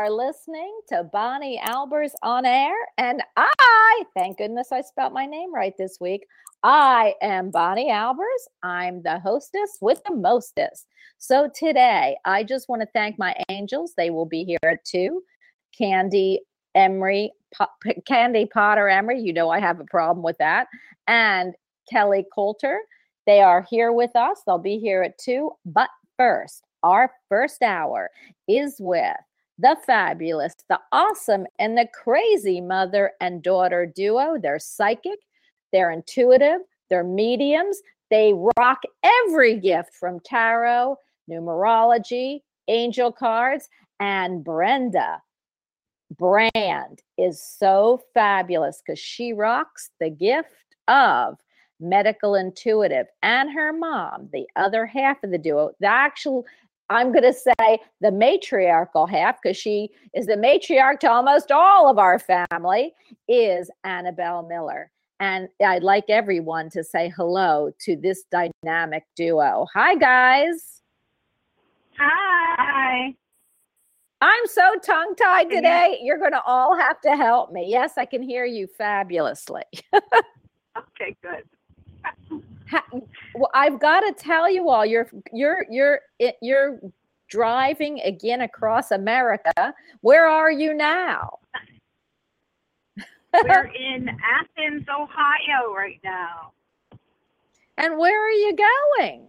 Are listening to Bonnie Albers on air, and I, thank goodness I spelled my name right this week. I am Bonnie Albers. I'm the hostess with the mostest. So today, I just want to thank my angels. They will be here at two. Candy Emery, P- Candy Potter Emery. You know I have a problem with that. And Kelly Coulter. They are here with us. They'll be here at two. But first, our first hour is with the fabulous, the awesome, and the crazy mother and daughter duo. They're psychic, they're intuitive, they're mediums. They rock every gift from tarot, numerology, angel cards, and Brenda Brand is so fabulous because she rocks the gift of medical intuitive, and her mom, the other half of the duo, the actual I'm going to say the matriarchal half because she is the matriarch to almost all of our family is Annabelle Miller. And I'd like everyone to say hello to this dynamic duo. Hi, guys. Hi. I'm so tongue tied today. You're going to all have to help me. Yes, I can hear you fabulously. Okay, good. Well, I've got to tell you all, you're you're you're you're driving again across America. Where are you now? We're in Athens, Ohio right now. and where are you going?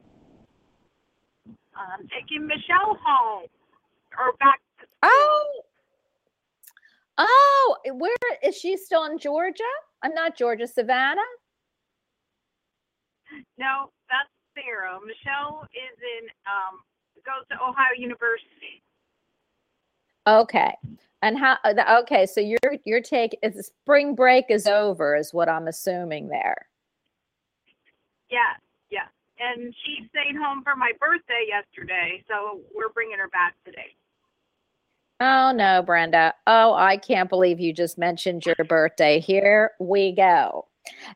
I'm taking Michelle home or back to. Oh, oh, where is she still in Georgia? I'm not Georgia, Savannah. No, that's Sarah. Michelle is in um goes to Ohio University. Okay. And how? uh, Okay, so your your take is spring break is over, is what I'm assuming there. Yeah, yeah. And she stayed home for my birthday yesterday, so we're bringing her back today. Oh no, Brenda. Oh, I can't believe you just mentioned your birthday. Here we go.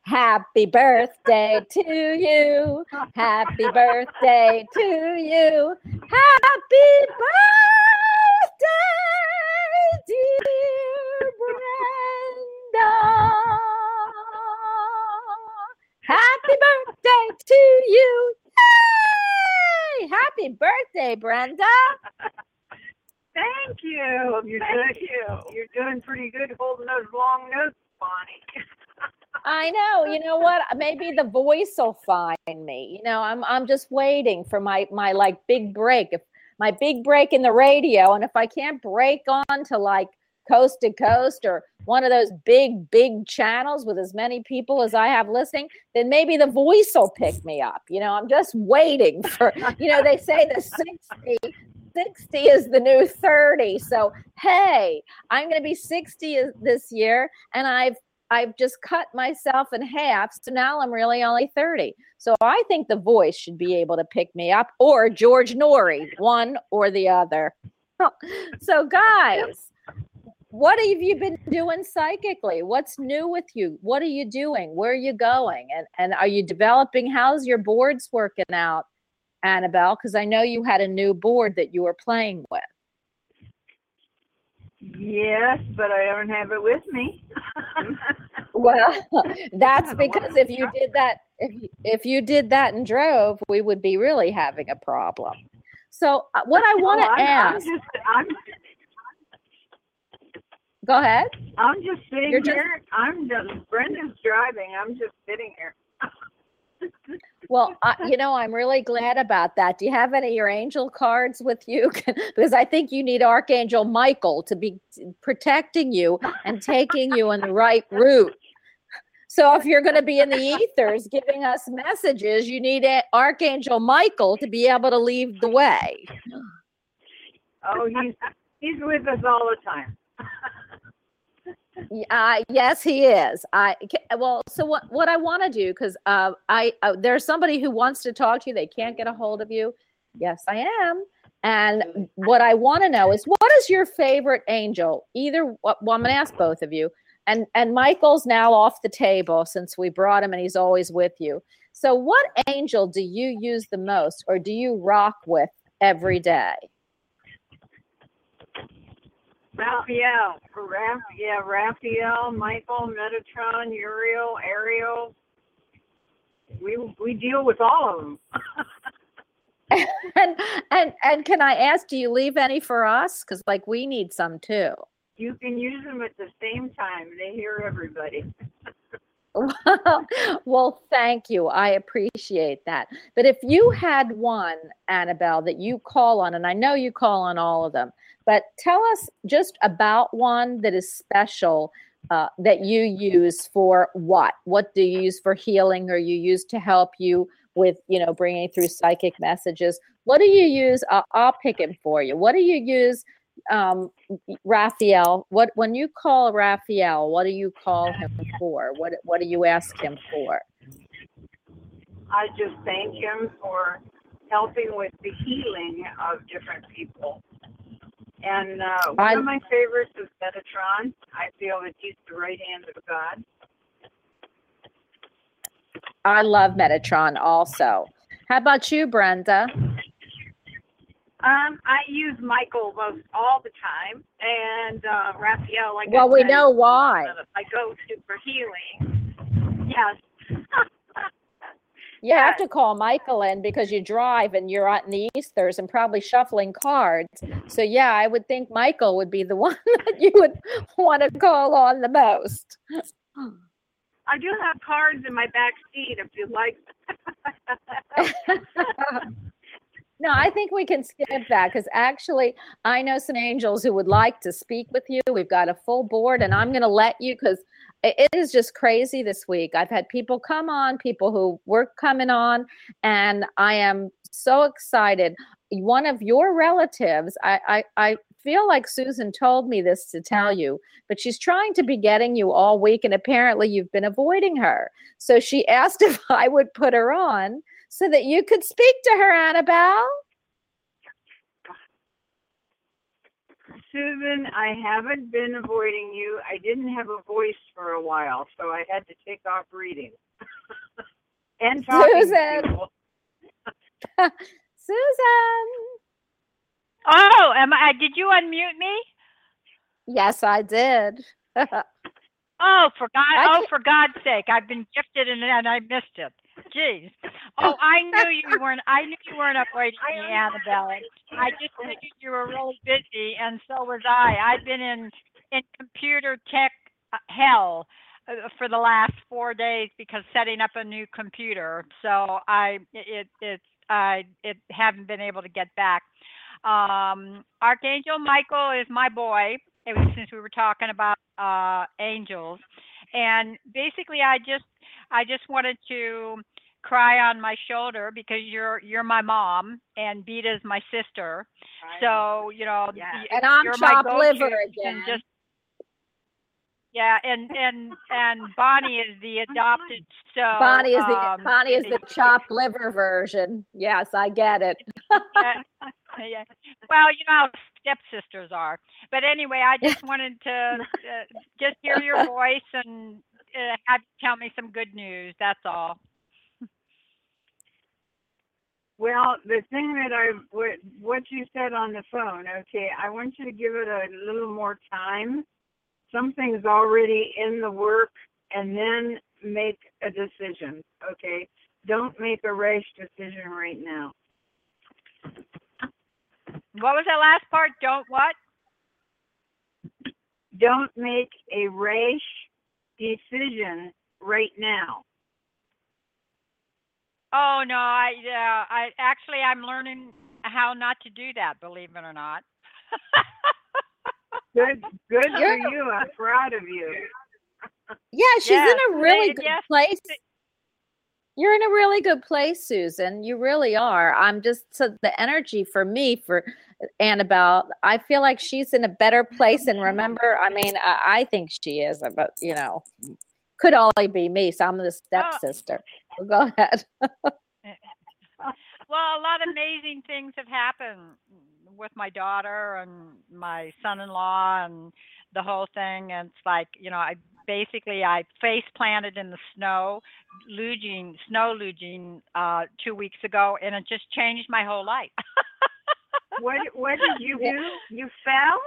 Happy birthday to you. Happy birthday to you. Happy birthday, dear Brenda. Happy birthday to you. Yay! Happy birthday, Brenda. Thank you. You're Thank you. You're doing pretty good holding those long notes, Bonnie. I know. You know what? Uh, maybe the voice will find me. You know, I'm I'm just waiting for my my like big break. My big break in the radio, and if I can't break on to like coast to coast or one of those big big channels with as many people as I have listening, then maybe the voice will pick me up. You know, I'm just waiting for. You know, they say the 60 60 is the new 30. So, hey, I'm going to be 60 this year and I've I've just cut myself in half. So now I'm really only 30. So I think the voice should be able to pick me up or George Noory, one or the other. So guys, what have you been doing psychically? What's new with you? What are you doing? Where are you going? And and are you developing how's your boards working out, Annabelle? Because I know you had a new board that you were playing with. Yes, but I don't have it with me. Well, that's because if you did that, if you, if you did that and drove, we would be really having a problem. So, uh, what I want to I'm, I'm ask, just, I'm, go ahead. I'm just sitting You're just- here. I'm just, Brenda's driving. I'm just sitting here. Well, you know, I'm really glad about that. Do you have any of your angel cards with you? because I think you need Archangel Michael to be protecting you and taking you in the right route. So, if you're going to be in the ethers giving us messages, you need Archangel Michael to be able to lead the way. Oh, he's he's with us all the time. Uh, yes, he is. I well, so what? What I want to do because uh, I uh, there's somebody who wants to talk to you. They can't get a hold of you. Yes, I am. And what I want to know is what is your favorite angel? Either well, I'm going to ask both of you. And and Michael's now off the table since we brought him, and he's always with you. So, what angel do you use the most, or do you rock with every day? Raphael, Raph, yeah, Raphael, Michael, Metatron, Uriel, Ariel. We we deal with all of them. and and and can I ask, do you leave any for us? Because like we need some too. You can use them at the same time. They hear everybody. well, thank you. I appreciate that. But if you had one, Annabelle, that you call on, and I know you call on all of them, but tell us just about one that is special uh, that you use for what? What do you use for healing, or you use to help you with, you know, bringing through psychic messages? What do you use? I'll, I'll pick it for you. What do you use? um Raphael, what when you call Raphael, what do you call him for? What what do you ask him for? I just thank him for helping with the healing of different people. And uh, one I- of my favorites is Metatron. I feel that he's the right hand of God. I love Metatron also. How about you, Brenda? Um, I use Michael most all the time, and uh, Raphael. Like Well, I we said, know why. I go to for healing. Yes. You have to call Michael in because you drive and you're out in the ethers and probably shuffling cards. So yeah, I would think Michael would be the one that you would want to call on the most. I do have cards in my back seat if you'd like. No, I think we can skip that because actually, I know some angels who would like to speak with you. We've got a full board, and I'm going to let you because it is just crazy this week. I've had people come on, people who were coming on, and I am so excited. One of your relatives, I, I, I feel like Susan told me this to tell you, but she's trying to be getting you all week, and apparently you've been avoiding her. So she asked if I would put her on so that you could speak to her, Annabelle. Susan, I haven't been avoiding you. I didn't have a voice for a while, so I had to take off reading and talking Susan. to people. Susan. Oh, am I? Did you unmute me? Yes, I did. Oh, for God! I Oh, for God's sake! I've been gifted and, and I missed it. Jeez. Oh, I knew you weren't. I knew you weren't I me. Annabelle. I just figured you were really busy, and so was I. I've been in in computer tech uh, hell uh, for the last four days because setting up a new computer. So I it it's I it haven't been able to get back. Um, Archangel Michael is my boy. It was since we were talking about uh, angels, and basically, I just I just wanted to cry on my shoulder because you're you're my mom and Beta's my sister. So you know, Yeah. y- And I'm you're chopped liver again. and just yeah, and and and Bonnie is the adopted. So Bonnie is the um, Bonnie is the chopped liver version. Yes, I get it. Yeah, yeah. Well, you know how stepsisters are. But anyway, I just wanted to uh, just hear your voice and uh, have you tell me some good news. That's all. Well, the thing that I what what you said on the phone, okay, I want you to give it a little more time. Something's already in the work, and then make a decision. Okay, don't make a rash decision right now. What was that last part? Don't what? Don't make a rash decision right now. Oh no, I yeah, I actually I'm learning how not to do that. Believe it or not. Good, good for You're- I'm proud of you. Yeah, she's Yes, in a really good yes, place. You're in a really good place, Susan. You really are. I'm just so the energy for me for Annabelle. I feel like she's in a better place. And remember, I mean, I, I think she is, uh, but you know, could only be me. So I'm the stepsister. So go ahead. Well, a lot of amazing things have happened with my daughter and my son-in-law and the whole thing. And it's like, you know, I basically I face planted in the snow, luging, snow luging uh, two weeks ago, and it just changed my whole life. What what did you do? You fell?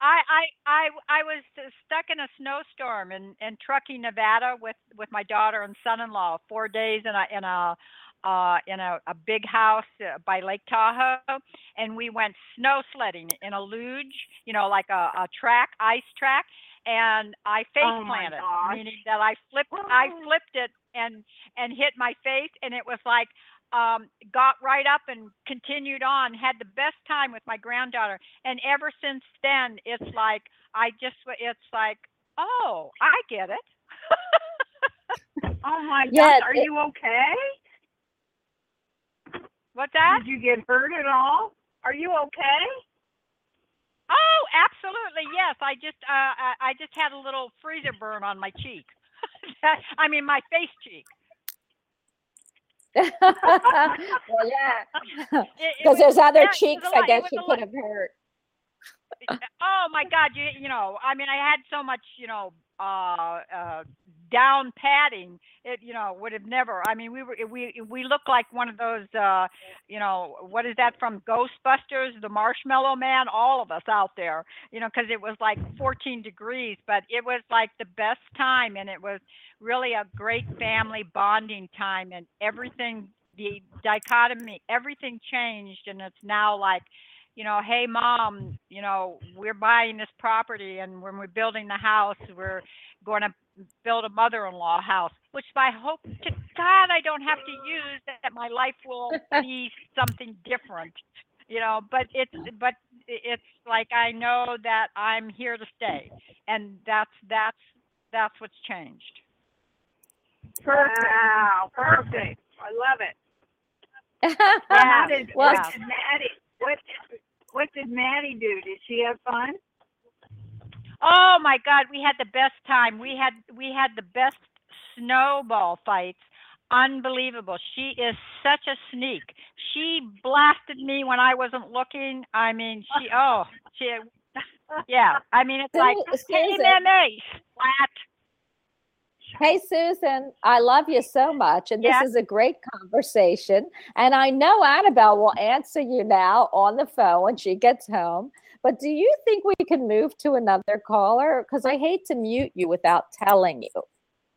I, I I I was uh, stuck in a snowstorm in in Truckee, Nevada, with with my daughter and son-in-law. Four days in a in a uh, in a, a big house uh, by Lake Tahoe, and we went snow sledding in a luge, you know, like a, a track, ice track. And I face Oh planted, gosh. meaning that I flipped, I flipped it and and hit my face, and it was like um, got right up and continued on. Had the best time with my granddaughter, and ever since then, it's like I just, it's like, oh, I get it. Oh my Yeah, gosh, are it- you okay? What's that? Did you get hurt at all? Are you okay? Oh, absolutely. Yes. I just uh I, I just had a little freezer burn on my cheek. I mean my face cheek. well, yeah, It- it because there's other yeah, cheeks I guess was you could have hurt. oh my god you you know i mean i had so much you know uh uh down padding it you know would have never i mean we were we we look like one of those uh you know what is that from ghostbusters the marshmallow man all of us out there you know because it was like 14 degrees but it was like the best time and it was really a great family bonding time and everything the dichotomy everything changed and it's now like you know, hey mom, you know, we're buying this property and when we're building the house, we're going to build a mother-in-law house, which I hope to God I don't have to use that my life will be something different. You know, but it's but it's like I know that I'm here to stay. And that's that's that's what's changed. Perfect. Wow, perfect. I love it. Yeah. How did, Well, what did What what did Maddie do? Did she have fun? Oh my God, we had the best time. We had we had the best snowball fights. Unbelievable. She is such a sneak. She blasted me when I wasn't looking. I mean, she oh she yeah. I mean, it's like Su- hey Susan. MMA splat. Hey, Susan, I love you so much. And this Yeah. is a great conversation. And I know Annabelle will answer you now on the phone when she gets home. But do you think we can move to another caller? Because I hate to mute you without telling you.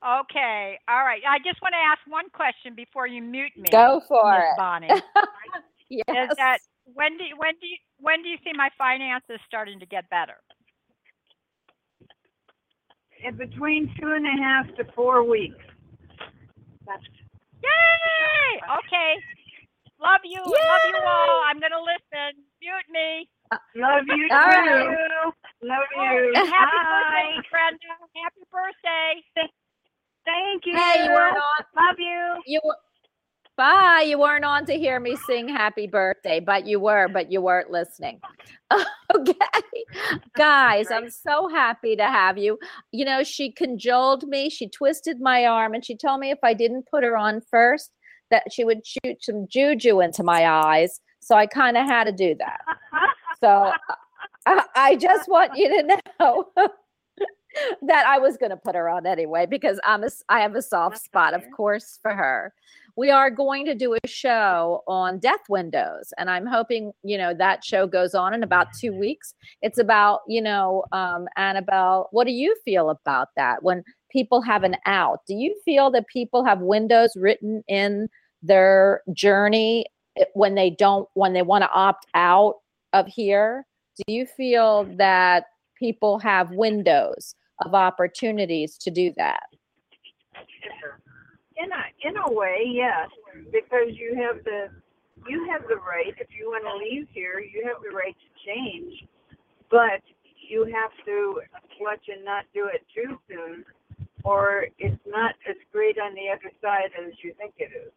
Okay, all right. I just want to ask one question before you mute me. Go for Miss it. Bonnie. Yes. Is that when do you, when do you, when do you see my finances starting to get better? In between two and a half to four weeks. That's Yay! Okay. Love you. Love you all. I'm gonna listen. Mute me. Uh, love you All too. right. Love Oh, you. happy Bye. birthday, Brenda. Happy birthday. Thank you. Hey, you weren't. Love you. You were. Bye. You weren't on to hear me sing happy birthday, but you were, but you weren't listening. okay. Guys, I'm so happy to have you. You know, she cajoled me, she twisted my arm, and she told me if I didn't put her on first, that she would shoot some juju into my eyes. So I kind of had to do that. So I, I just want you to know that I was going to put her on anyway because I'm a, I have a soft spot, of course, for her. We are going to do a show on death windows, and I'm hoping you know that show goes on in about two weeks. It's about you know um, Annabelle. What do you feel about that when people have an out? Do you feel that people have windows written in their journey eh, when they don't when they want to opt out of here? Do you feel that people have windows of opportunities to do that? In a in a way, yes, because you have the you have the right if you want to leave here, you have the right to change, but you have to clutch and not do it too soon, or it's not as great on the other side as you think it is.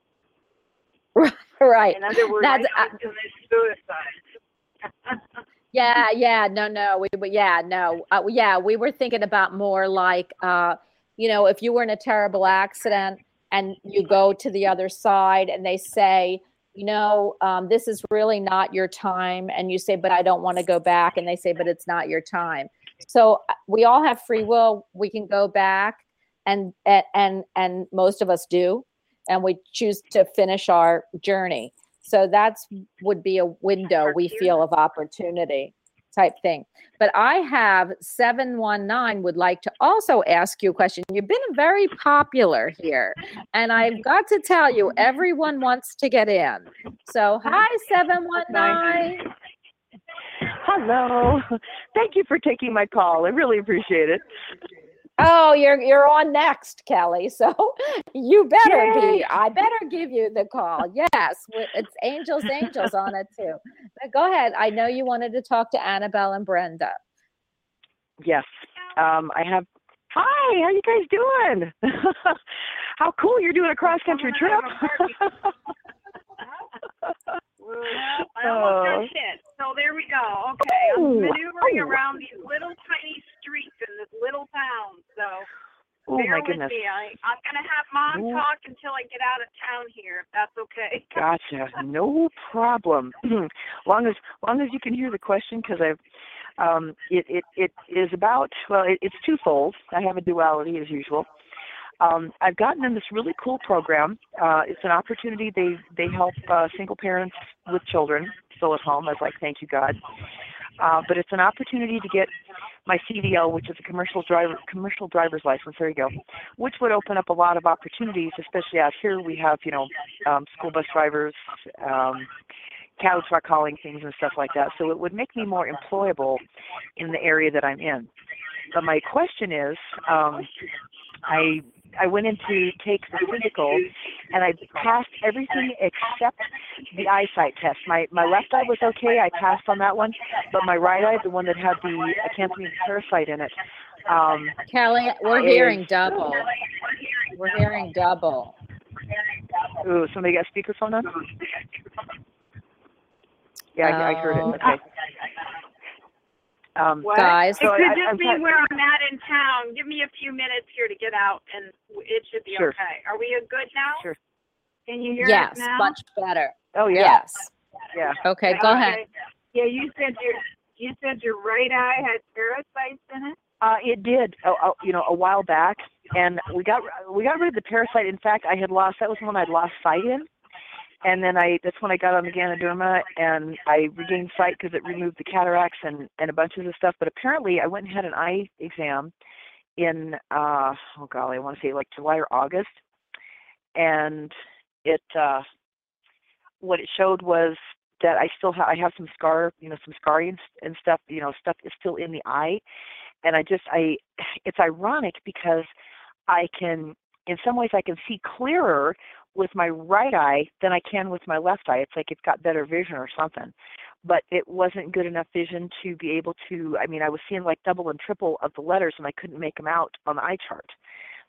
Right. In other words, That's- I don't commit suicide. Yeah, yeah, no, no, we, we yeah, no, uh, yeah, we were thinking about more like, uh, you know, if you were in a terrible accident and you go to the other side and they say, you know, um, this is really not your time, and you say, but I don't want to go back, and they say, but it's not your time. So uh, we all have free will. We can go back, and and and, and most of us do, and we choose to finish our journey. So that's would be a window we feel of opportunity type thing. But I have 719 would like to also ask you a question. You've been very popular here. And I've got to tell you, everyone wants to get in. So hi 719. Hello. Thank you for taking my call. I really appreciate it. Oh, you're you're on next, Kelly. So you better be. I better give you the call. Yes, it's Angels Angels on it too. But go ahead. I know you wanted to talk to Annabelle and Brenda. Yes. Um, I have. Hi. How you guys doing? how cool! You're doing a cross country trip. I almost got Oh. hit. So there we go. Okay, I'm maneuvering oh. around these little tiny streets in this little town. So oh bear my with goodness. me. I, I'm going to have mom No. talk until I get out of town here, if that's okay. Gotcha. No problem. long as long as you can hear the question, because I've um, it it it is about well, it, it's twofold. I have a duality as usual. Um, I've gotten in this really cool program. Uh, it's an opportunity. They they help uh, single parents with children still at home. I was like, thank you God. Uh, but it's an opportunity to get my CDL, which is a commercial driver commercial driver's license. There you go, which would open up a lot of opportunities, especially out here. We have you know um, school bus drivers, um, cattle truck hauling things and stuff like that. So it would make me more employable in the area that I'm in. But my question is, um, I I went in to take the physical, and I passed everything except the eyesight test. My my left eye was okay. I passed on that one, but my right eye, the one that had the acanthamoeba parasite in it, um, Kelly, we're is- hearing double. We're hearing double. ooh, somebody got speakerphone on? Yeah, I, I heard it. Oh. Okay. Um, What? Guys, So it could I- just I'm be where I'm at in town. Give me a few minutes here to get out, and it should be Sure. okay. Are we good now? Sure. Can you hear yes, us now? much better. oh yeah, Yes. yeah. Okay, go ahead. Yeah, you said your you said your right eye had parasites in it. Uh, it did, uh, uh, you know, a while back, and we got we got rid of the parasite. In fact, I had lost that was when I'd lost sight in, and then I that's when I got on the Ganoderma, and I regained sight because it removed the cataracts and and a bunch of the stuff. But apparently, I went and had an eye exam in uh oh golly, I want to say like July or August, and it uh what it showed was that I still have I have some scar, you know, some scarring and, and stuff, you know, stuff is still in the eye and I just I it's ironic because I can in some ways I can see clearer with my right eye than I can with my left eye. It's like it's got better vision or something. But it wasn't good enough vision to be able to I mean I was seeing like double and triple of the letters and I couldn't make them out on the eye chart.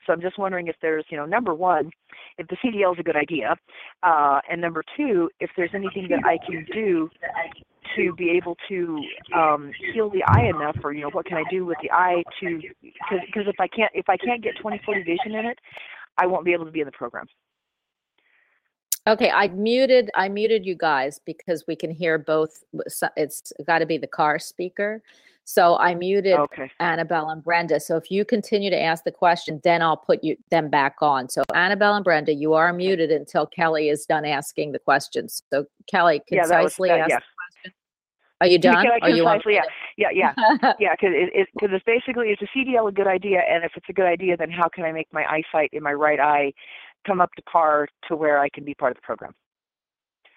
So I'm just wondering if there's, you know, number one, if the CDL is a good idea, uh, and number two, if there's anything that I can do to be able to um, heal the eye enough, or you know, what can I do with the eye to? Because if I can't if I can't get 20/40 vision in it, I won't be able to be in the program. Okay, I muted I muted you guys because we can hear both it's got to be the car speaker. So I muted Okay. Annabelle and Brenda. So if you continue to ask the question, then I'll put you them back on. So Annabelle and Brenda, you are muted until Kelly is done asking the questions. So Kelly, Yeah, that was concisely that, ask yeah. the question. Are you done? Yeah, or you concisely, yeah, yeah, yeah. yeah, because it, it, cause it's basically is a CDL a good idea, and if it's a good idea, then how can I make my eyesight in my right eye come up to par to where I can be part of the program?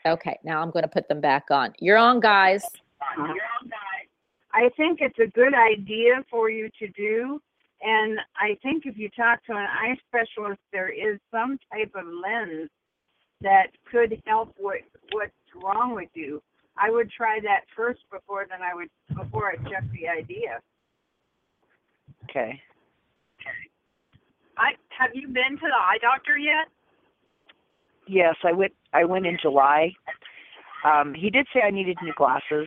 okay, now I'm going to put them back on. You're on, guys. I think it's a good idea for you to do. And I think if you talk to an eye specialist, there is some type of lens that could help what what's wrong with you. I would try that first before then I would before I check the idea. Okay. I have you been to the eye doctor yet? Yes, I went. I went in July. Um, he did say I needed new glasses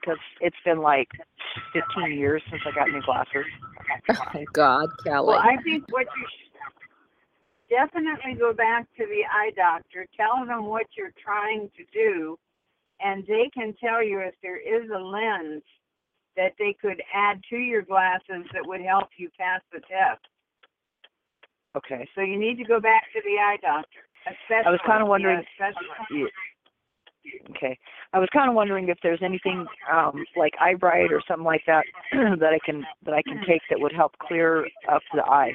because it's been like 15 years since I got new glasses. Oh God, Kelly. Well, I think what you should definitely go back to the eye doctor, tell them what you're trying to do, and they can tell you if there is a lens that they could add to your glasses that would help you pass the test. Okay. So you need to go back to the eye doctor. I was kinda wondering- Yeah, a. Yeah. Okay. I was kind of wondering if there's anything um, like eye bright or something like that that I can that I can take that would help clear up the eye.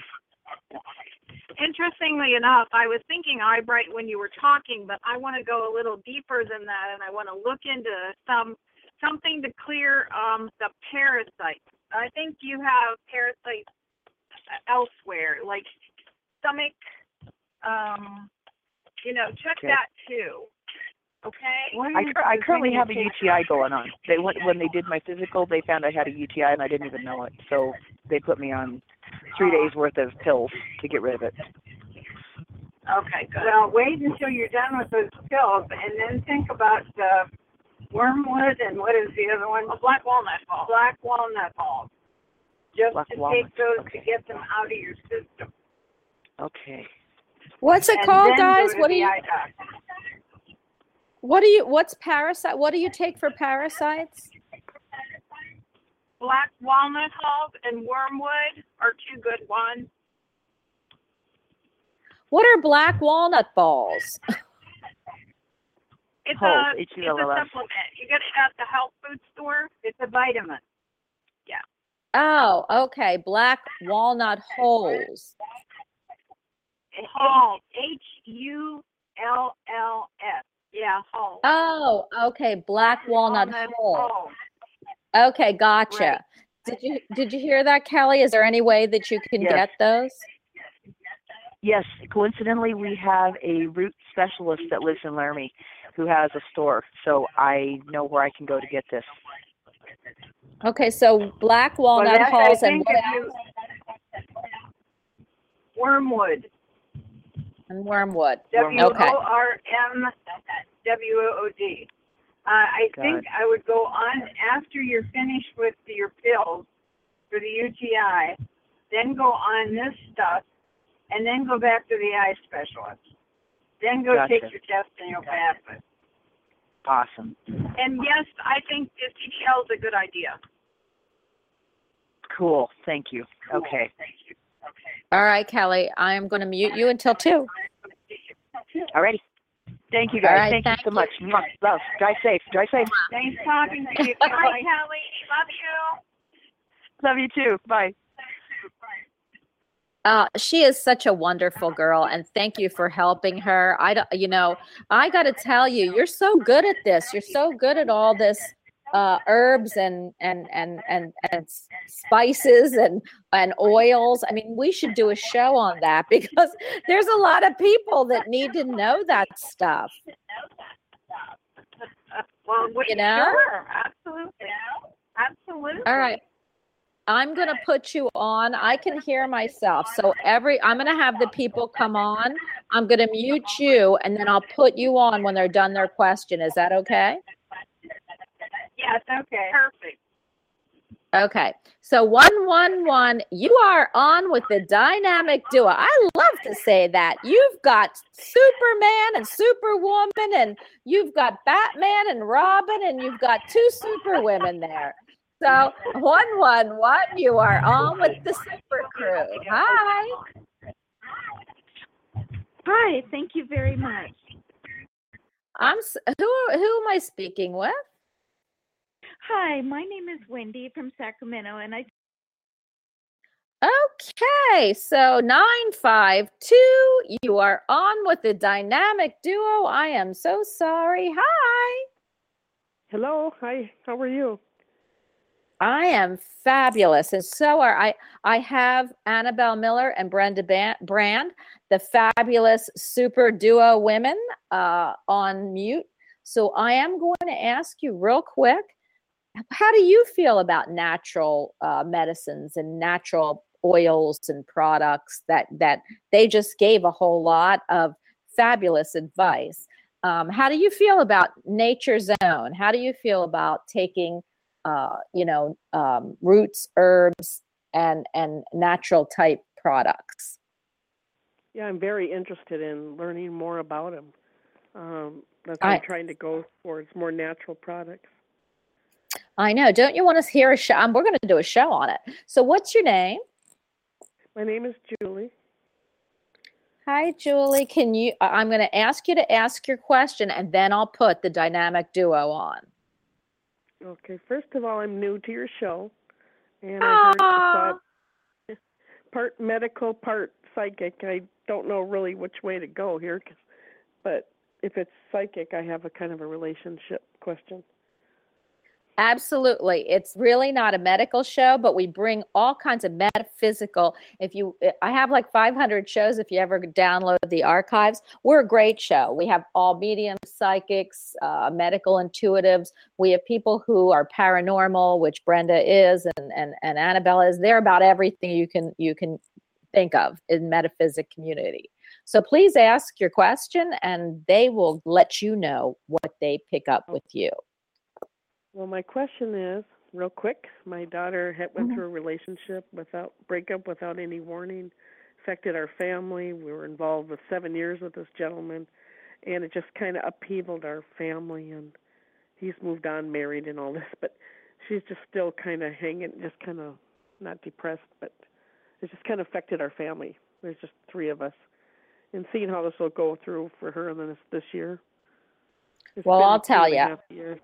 Interestingly enough, I was thinking eye bright when you were talking, but I want to go a little deeper than that, and I want to look into some something to clear um, the parasites. I think you have parasites elsewhere, like stomach. Um, you know, check Okay. that too. Okay. I, cur- I currently have a UTI going on. They went when they did my physical. They found I had a UTI and I didn't even know it. So they put me on three days worth of pills to get rid of it. Okay. Good. Well, wait until you're done with those pills, and then think about the wormwood and what is the other one? A black walnut ball. Black walnut balls. Just Black to walnut, take those okay. to get them out of your system. Okay. What's it and called, guys? What do you eye uh, what do you what's parasite? What do you take for parasites? Black walnut hulls and wormwood are two good ones. What are black walnut balls? It's Hulls, a it's a H-U-L-L-S. supplement. You get it at the health food store. It's a vitamin. Yeah. Oh, okay. Black walnut holes. Hulls. H U L L S. Yeah, hulls. Oh, okay. Black walnut hole. hulls. Okay, gotcha. Right. Did you did you hear that, Kelly? Is there any way that you can Yes. get those? Yes, coincidentally, we have a root specialist that lives in Laramie who has a store, so I know where I can go to get this. Okay, so black Well, walnut that, I hulls and think what if else? you- wormwood. And wormwood. W Okay. O R M W O D. Uh, I Got think it. I would go on after you're finished with your pills for the UTI, then go on this stuff, and then go back to the eye specialist. Then go take your test and you'll pass it. Awesome. And yes, I think the CDL is a good idea. Cool. Thank you. Okay. Thank you. Okay. All right, Kelly. I am going to mute you until two. Alrighty. Thank you guys. right, thank, thank you so much. Mwah. Love. Drive safe. Drive safe. Nice talking to you. Bye, Kelly. Kelly. Love you. Love you too. Bye. Uh, she is such a wonderful girl, and thank you for helping her. I don't, you know, I got to tell you, you're so good at this. You're so good at all this uh, herbs and and and and and spices and and oils. I mean, we should do a show on that because there's a lot of people that need to know that stuff. Well, we, You know? sure, absolutely, absolutely. All right. I'm going to put you on. I can hear myself. So every I'm going to have the people come on. I'm going to mute you and then I'll put you on when they're done their question. Is that okay? Yes, okay. Perfect. Okay. So 111, you are on with the dynamic duo. I love to say that. You've got Superman and Superwoman and you've got Batman and Robin and you've got two superwomen there. So 111, you are on with the super crew. Hi. Hi, thank you very much. I'm who who am I speaking with? Hi, my name is Wendy from Sacramento, and I Okay, so 952, you are on with the dynamic duo. I am so sorry. Hi. Hello, hi, how are you? I am fabulous, and so are I. I have Annabelle Miller and Brenda Brand, the fabulous super duo women, uh, on mute. So I am going to ask you real quick: How do you feel about natural uh, medicines and natural oils and products? That that they just gave a whole lot of fabulous advice. Um, how do you feel about Nature's Own? How do you feel about taking uh, you know, um, roots, herbs, and and natural type products. Yeah, I'm very interested in learning more about them. Um, that's what I, I- am trying to go towards more natural products. I know. Don't you want to hear a show? Um, we're going to do a show on it. So, what's your name? My name is Julie. Hi, Julie. Can you? I'm going to ask you to ask your question, and then I'll put the dynamic duo on. Okay, first of all, I'm new to your show, and I heard thought part medical, part psychic. I don't know really which way to go here, but if it's psychic, I have a kind of a relationship question. Absolutely. It's really not a medical show, but we bring all kinds of metaphysical. If you, eh, I have like 500 shows if you ever download the archives. We're a great show. We have all mediums, psychics, uh, medical intuitives. We have people who are paranormal, which Brenda is and, and, and Annabelle is. They're about everything you can, you can think of in metaphysic community. So please ask your question and they will let you know what they pick up with you. Well, my question is real quick. My daughter had went Mhm. through a relationship without breakup without any warning, affected our family. We were involved with seven years with this gentleman, and it just kind of upheavaled our family. And he's moved on, married, and all this, but she's just still kind of hanging, just kind of not depressed, but it just kind of affected our family. There's just three of us, and seeing how this will go through for her in this this year. Well, I'll tell and a ya. half years.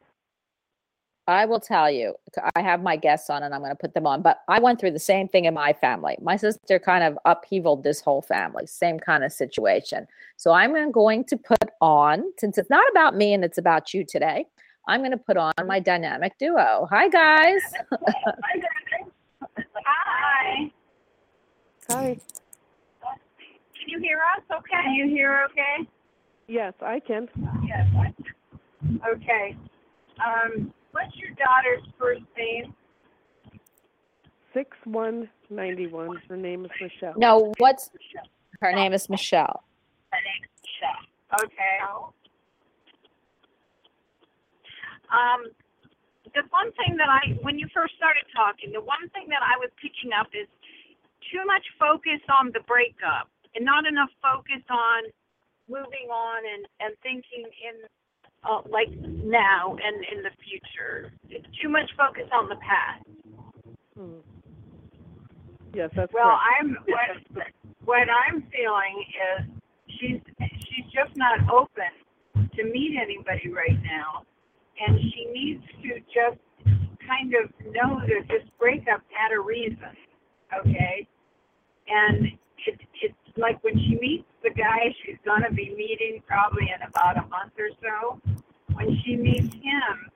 I will tell you, I have my guests on and I'm going to put them on, but I went through the same thing in my family. My sister kind of upheavaled this whole family, same kind of situation. So I'm going to put on, since it's not about me and it's about you today, I'm going to put on my dynamic duo. Hi, guys. Hi. Hi. Can you hear us okay? Can you hear okay? Yes, I can. Yes. Okay. Um, what's your daughter's first name? Six one ninety one. Her name is Michelle. No, what's her name is Michelle. Her name is Michelle. Okay. Um, the one thing that I, when you first started talking, the one thing that I was picking up is too much focus on the breakup and not enough focus on moving on and and thinking in uh, like now and in the future. It's too much focus on the past. Hmm. Yes, that's Well, correct. I'm what what I'm feeling is she's she's just not open to meet anybody right now, and she needs to just kind of know that this breakup had a reason, okay? And it, it's like when she meets the guy she's gonna be meeting probably in about a month or so. When she meets him,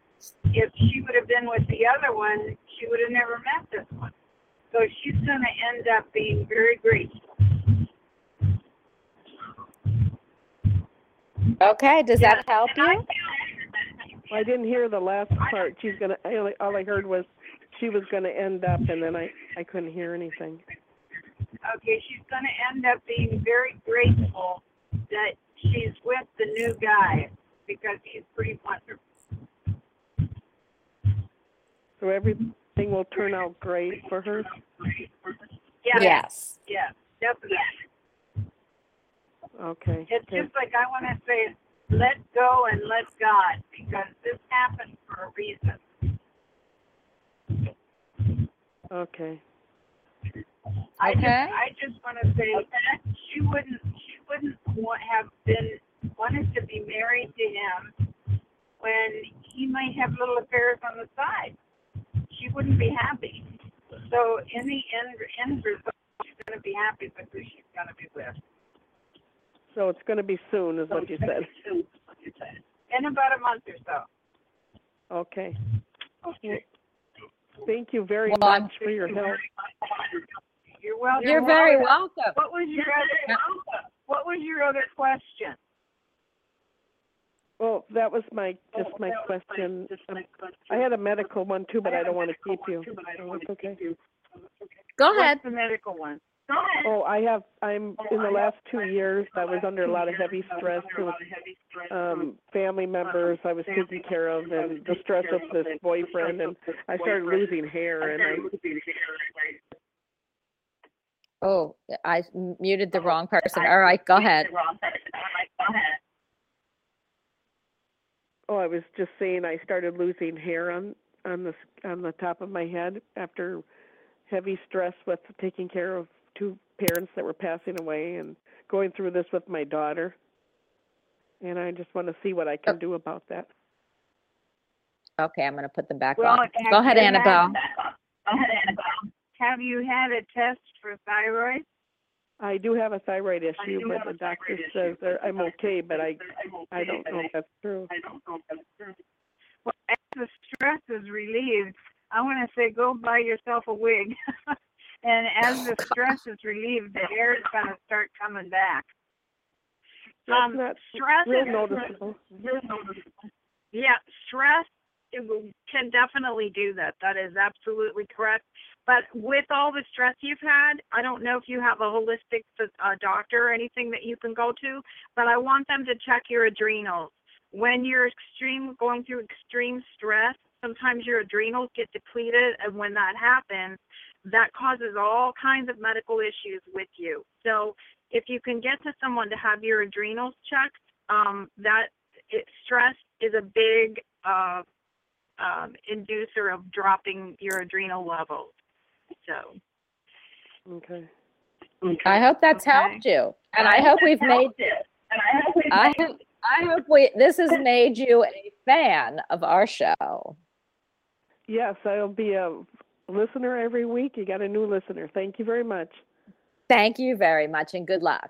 if she would have been with the other one, she would have never met this one. So she's going to end up being very grateful. Okay, does that help And I you? I didn't hear the last part. She's gonna. I only, all I heard was she was gonna end up, and then I I couldn't hear anything. Okay, she's going to end up being very grateful that she's with the new guy because he's pretty wonderful. So everything will turn out great for her. Yeah, Yes. yeah, definitely. Okay. It's good. just like I want to say, let go and let God because this happened for a reason. Okay. I just, I just want to say that she wouldn't, she wouldn't want, have been wanted to be married to him when he might have little affairs on the side. She wouldn't be happy. So in the end, end result, she's going to be happy with who she's going to be with. So it's gonna be soon, is what you said. In about a month or so. Okay. Okay. Thank you very Well, I'm- much for your help. You're welcome. You're very welcome. What was your other, what was your other question? Well, that was my just my question. Um, I had a medical one too, but I don't want to keep you. Oh, it's okay. Go ahead. The medical one? Go ahead. Oh, I have. I'm in the last two years. I was under a lot of heavy stress with um family members I was taking care of, and the stress of this boyfriend, and I started losing hair, and I Oh, I muted the wrong person. All right, go ahead. oh, I was just saying I started losing hair on on the on the top of my head after heavy stress with taking care of two parents that were passing away and going through this with my daughter. And I just want to see what I can oh. do about that. Okay, I'm going to put them back Well, on. Go ahead, you had- Annabelle. Have you had a test for thyroid? I do have a thyroid issue, but the doctor says that I'm okay, but I I don't know if that's true. I don't know if that's true. Well, as the stress is relieved, I want to say go buy yourself a wig. and as the stress is relieved, the hair is going to start coming back. Um, stress real is noticeable. Yeah, stress it will- can definitely do that. That is absolutely correct. But with all the stress you've had, I don't know if you have a holistic uh, doctor or anything that you can go to, but I want them to check your adrenals. When you're extreme going through extreme stress, sometimes your adrenals get depleted, and when that happens, that causes all kinds of medical issues with you. So if you can get to someone to have your adrenals checked, um, that it, stress is a big uh, um, inducer of dropping your adrenal levels. So Okay. I hope that's Okay. helped you, and I hope we've made. I hope, we've I hope we. This has made you a fan of our show. Yes, I'll be a listener every week. You got a new listener. Thank you very much. Thank you very much, and good luck.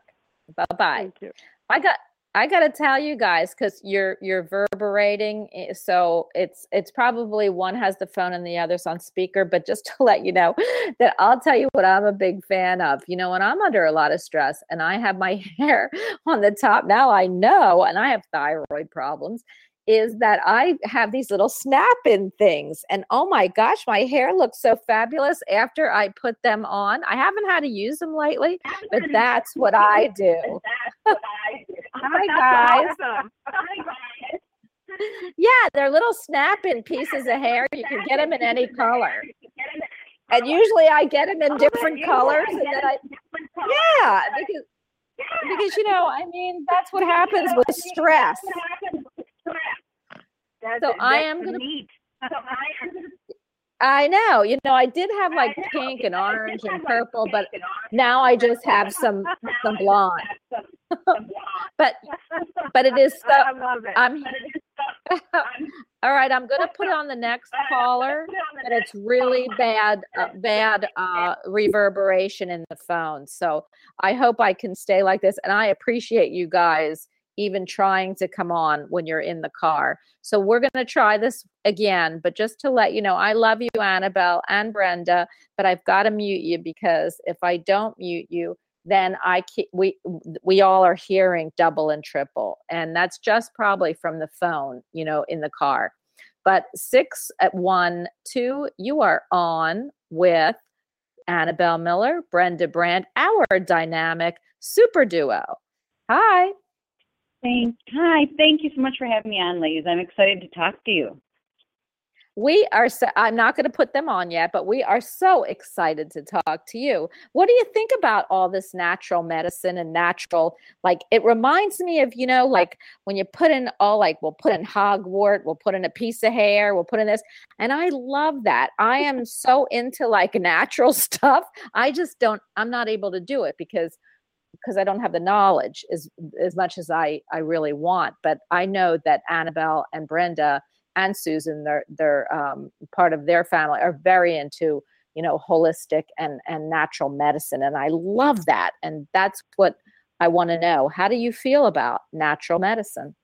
Bye bye. Thank you. I got I got to tell you guys cuz you're you're reverberating eh, so it's it's probably one has the phone and the other's on speaker but just to let you know that I'll tell you what I'm a big fan of. You know when I'm under a lot of stress and I have my hair on the top now I know and I have thyroid problems is that I have these little snap in things. And oh my gosh, my hair looks so fabulous after I put them on. I haven't had to use them lately, but that's what I do. Hi, guys. Awesome. Yeah, they're little snap in pieces of hair. You can get them in any color. And usually I get oh, them in different colors. And then I, yeah, because, because, you know, I mean, that's what happens with stress. So I am gonna- neat. I know, you know, I did have like pink and orange and purple, but now I just have some some blonde. but but it is so I love it. I'm all right. I'm gonna put on the next caller, but it's really bad uh, bad uh, reverberation in the phone. So I hope I can stay like this, and I appreciate you guys even trying to come on when you're in the car. So we're gonna try this again, but just to let you know, I love you, Annabelle and Brenda, but I've got to mute you because if I don't mute you, then I we we all are hearing double and triple, and that's just probably from the phone, you know, in the car. But six at one two, you are on with Annabelle Miller, Brenda Brand, our dynamic super duo. Hi. Thank, hi, thank you so much for having me on, ladies. I'm excited to talk to you. We are so, I'm not going to put them on yet, but we are so excited to talk to you. What do you think about all this natural medicine and natural like it reminds me of, you know, like when you put in all like we'll put in hogwort, we'll put in a piece of hair, we'll put in this. And I love that. I am so into like natural stuff. I just don't I'm not able to do it because because I don't have the knowledge as as much as I I really want. But I know that Annabelle and Brenda and Susan, they're they're um, part of their family, are very into you know holistic and and natural medicine, and I love that. And that's what I want to know. How do you feel about natural medicine?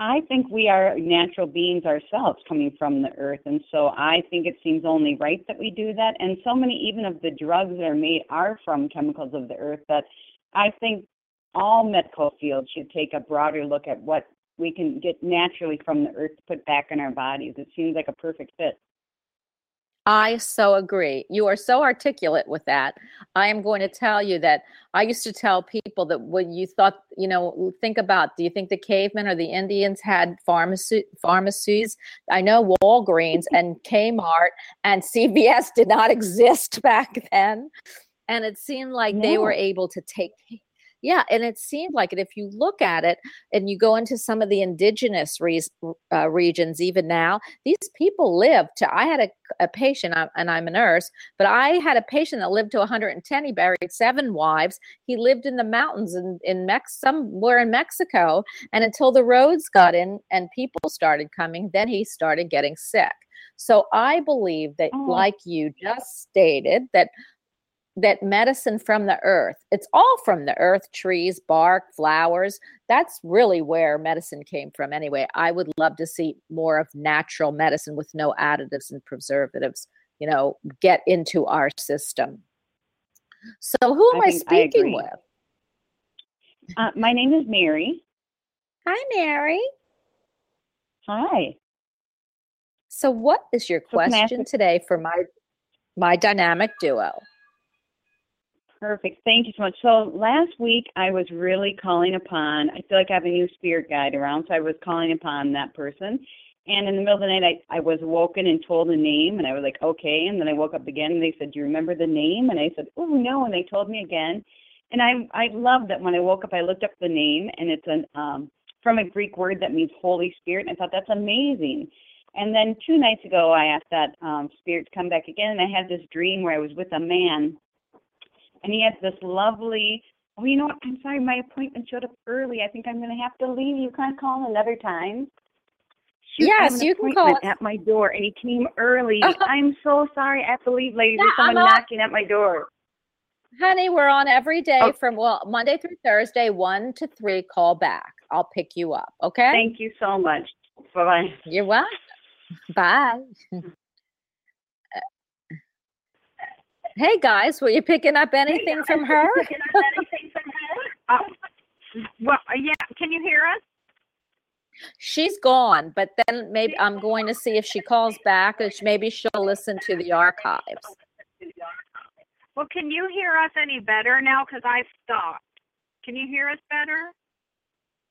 I think we are natural beings ourselves coming from the earth, and so I think it seems only right that we do that. And so many, even of the drugs that are made, are from chemicals of the earth that I think all medical fields should take a broader look at what we can get naturally from the earth to put back in our bodies. It seems like a perfect fit. I so agree. You are so articulate with that. I am going to tell you that I used to tell people that when you thought, you know, think about do you think the cavemen or the Indians had pharmacy, pharmacies? I know Walgreens and Kmart and CVS did not exist back then. And it seemed like they were able to take yeah, and it seemed like it. If you look at it and you go into some of the indigenous re- uh, regions, even now, these people live to. I had a, a patient, and I'm a nurse, but I had a patient that lived to 110. He buried seven wives. He lived in the mountains in, in Mex, somewhere in Mexico. And until the roads got in and people started coming, then he started getting sick. So I believe that, Oh. like you just stated, that that medicine from the earth. It's all from the earth trees bark flowers. That's really where medicine came from anyway. I would love to see more of natural medicine with no additives and preservatives you know get into our system. So who am I i, think I speaking with? Uh, my name is Mary. hi mary. Hi. so what is your So can I ask question today for my my dynamic duo Perfect. Thank you so much. So last week I was really calling upon, I feel like I have a new spirit guide around, so I was calling upon that person. And in the middle of the night, I, I was woken and told a name, and I was like, okay. And then I woke up again, and they said, do you remember the name? And I said, oh, no. And they told me again. And I I love that when I woke up, I looked up the name, and it's an um, from a Greek word that means Holy Spirit. And I thought that's amazing. And then two nights ago, I asked that um, spirit to come back again, and I had this dream where I was with a man, and he had this lovely. Oh, you know what? I'm sorry, my appointment showed up early. I think I'm going to have to leave. You can't call another time. Shoot, Yes, you can call. at my door, and he came early. I'm so sorry. I have to leave, ladies. There's someone knocking at my door. Honey, we're on every day Oh. from well Monday through Thursday, one to three. Call back. I'll pick you up. Okay. Thank you so much. Bye bye. You're welcome. Bye. hey guys, were you picking up anything from her? Uh, well, uh, yeah. Can you hear us? She's gone, but then maybe I'm going to see if she calls back, or maybe she'll listen to the archives. Well, can you hear us any better now? Because I stopped. Can you hear us better?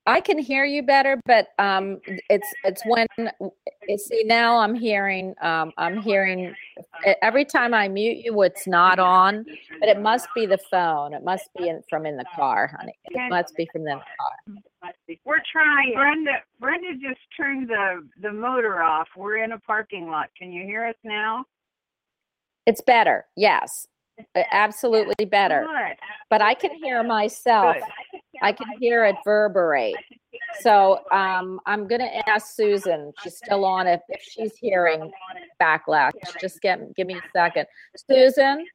I can hear you better, but um, it's it's when you see now I'm hearing um, I'm hearing every time I mute you, it's not on, but it must be the phone. It must be in, from in the car, honey. It must be from the car. We're trying. Brenda, Brenda just turned the the motor off. We're in a parking lot. Can you hear us now? It's better, yes, absolutely better. But I can hear myself. Good. I can hear it reverberate. So um, I'm going to ask Susan. She's still on. If, if she's hearing backlash, just get give me a second. Susan,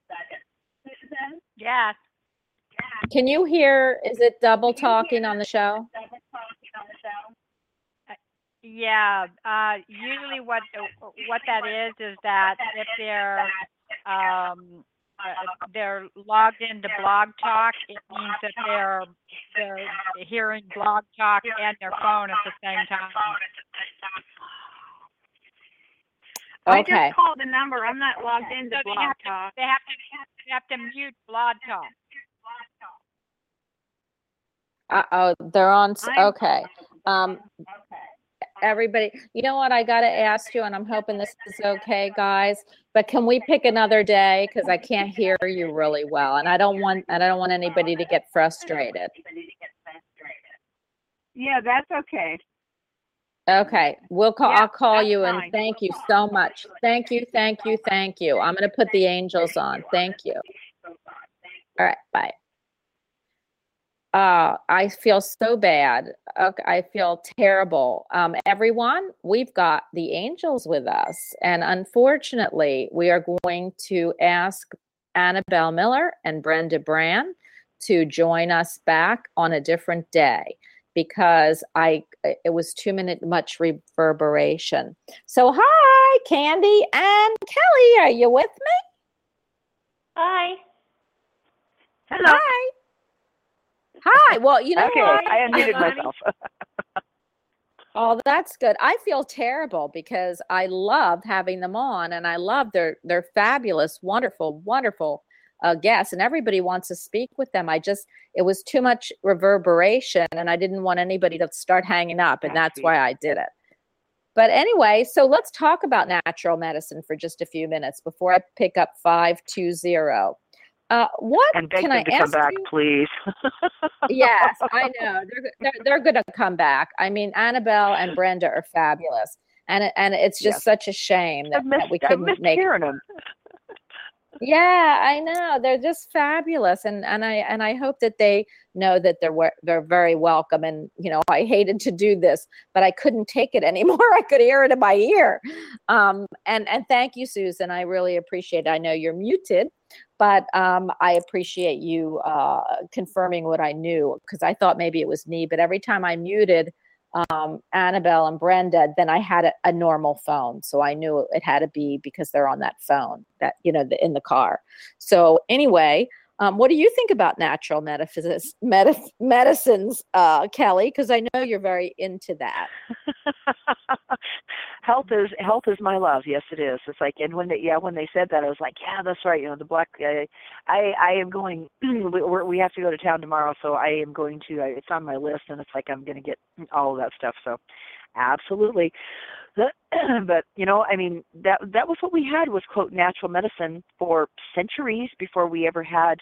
Susan? Yes. can you hear? Is it double talking on the show? Yeah. Uh, usually, what what that is is that if they're um, uh, they're logged into Blog Talk, it means that they're they're hearing Blog Talk and their phone at the same time. I Okay. just called the number. I'm not logged into So they Blog have to Talk. they have to they have to mute Blog Talk. Uh oh, they're on. s- I'm- Okay. Um, everybody, you know what? I got to ask you, and I'm hoping this is okay, guys. But can we pick another day? Because I can't hear you really well, and I don't want and I don't want anybody to get frustrated. Yeah, that's okay. Okay, we'll call. Yeah, I'll call you, and fine. thank you so much. Thank you, thank you, thank you. I'm going to put the angels on. Thank you. All right, bye. Uh, I feel so bad. Okay, I feel terrible. Um, everyone, we've got the angels with us, and unfortunately, we are going to ask Annabelle Miller and Brenda Brand to join us back on a different day because I it was too minute much reverberation. So hi, Candy and Kelly, are you with me? Hi. Hello. Hi. Hi. Well, you know okay, what? I unmuted myself. Oh, that's good. I feel terrible because I loved having them on, and I love their their fabulous, wonderful, wonderful uh, guests, and everybody wants to speak with them. I just it was too much reverberation, and I didn't want anybody to start hanging up, and that's why I did it. But anyway, so let's talk about natural medicine for just a few minutes before I pick up five two zero. Uh, what and beg can them I to come back, you? please. yes, I know. They're they're, they're going to come back. I mean, Annabelle and Brenda are fabulous, and and it's just Yes. such a shame that, missed, that we couldn't make. hearing them. Yeah, I know. They're just fabulous, and and I and I hope that they know that they're they're very welcome. And you know, I hated to do this, but I couldn't take it anymore. I could hear it in my ear. Um, and and thank you, Susan. I really appreciate it. I know you're muted, but um, I appreciate you uh, confirming what I knew because I thought maybe it was me. But every time I muted um, Annabelle and Brenda, then I had a, a normal phone, so I knew it had to be because they're on that phone that you know the, in the car. So anyway, um, what do you think about natural metaphysics, medi- medicines, uh, Kelly? Because I know you're very into that. health is health is my love. Yes, it is. It's like, and when they yeah, when they said that, I was like, yeah, that's right. You know, the black. I I, I am going. we we have to go to town tomorrow, so I am going to. I, it's on my list, and it's like I'm going to get all of that stuff. So, Absolutely. but you know, I mean, that that was what we had was quote natural medicine for centuries before we ever had,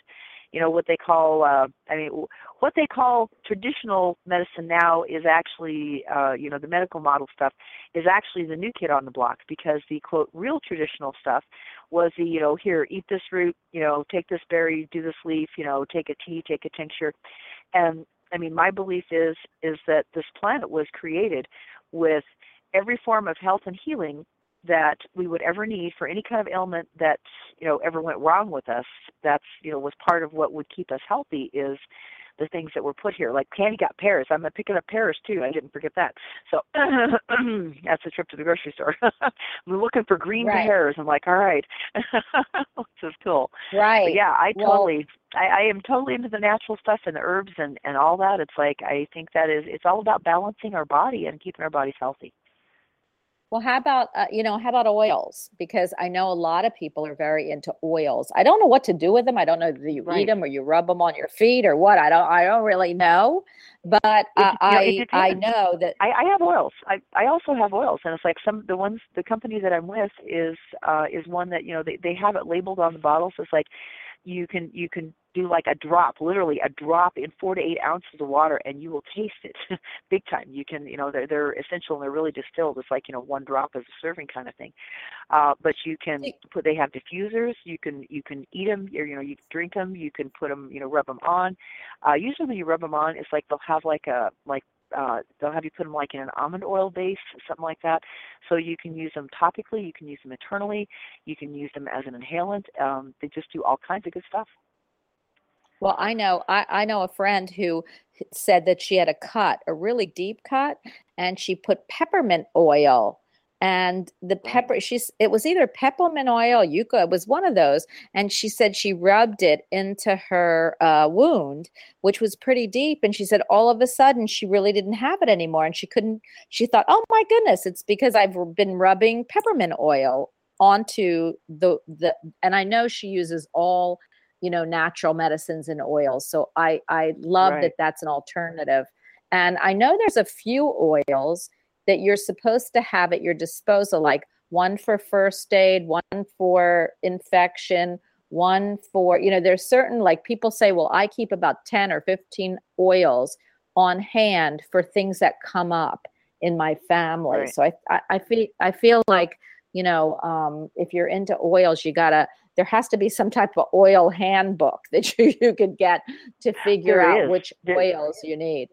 you know, what they call uh I mean what they call traditional medicine now is actually uh you know, the medical model stuff is actually the new kid on the block because the quote real traditional stuff was the, you know, here, eat this root, you know, take this berry, do this leaf, you know, take a tea, take a tincture. And I mean, my belief is is that this planet was created with every form of health and healing that we would ever need for any kind of ailment that you know ever went wrong with us that's you know was part of what would keep us healthy is the things that were put here. Like candy got pears. I'm picking up pears too. I didn't forget that. So that's a trip to the grocery store. I'm looking for green Right. pears. I'm like all right. This is cool. Right. but yeah i Well- totally I, I am totally into the natural stuff and the herbs and and all that. It's like i think that is it's all about balancing our body and keeping our bodies healthy Well, how about uh, you know, how about oils? Because I know a lot of people are very into oils. I don't know what to do with them. I don't know do you eat them or you rub them on your feet or what. I don't. I don't really know. But uh, you know, I I know that I, I have oils. I I also have oils, and it's like some the ones the company that I'm with is uh is one that you know they they have it labeled on the bottle, so it's like you can you can do like a drop, literally a drop in four to eight ounces of water, and you will taste it big time. You can you know they're they're essential and they're really distilled. It's like you know one drop is a serving kind of thing. Uh, but you can put they have diffusers. You can you can eat them. Or, you know you drink them. You can put them you know rub them on. Uh, usually when you rub them on, it's like they'll have like a like uh, they'll have you put them like in an almond oil base, something like that. So you can use them topically, you can use them internally, you can use them as an inhalant. Um, they just do all kinds of good stuff. Well, I know I, I know a friend who said that she had a cut, a really deep cut, and she put peppermint oil. And the pepper she's it was either peppermint oil yucca it was one of those and she said she rubbed it into her uh, wound which was pretty deep and she said all of a sudden she really didn't have it anymore and she couldn't she thought oh my goodness it's because i've been rubbing peppermint oil onto the the and i know she uses all you know natural medicines and oils so i i love Right. that that's an alternative and i know there's a few oils that you're supposed to have at your disposal like one for first aid one for infection one for you know there's certain like people say well i keep about 10 or 15 oils on hand for things that come up in my family Right. so I, I i feel i feel like you know um if you're into oils you gotta there has to be some type of oil handbook that you, you could get to figure There out is. which There- oils you need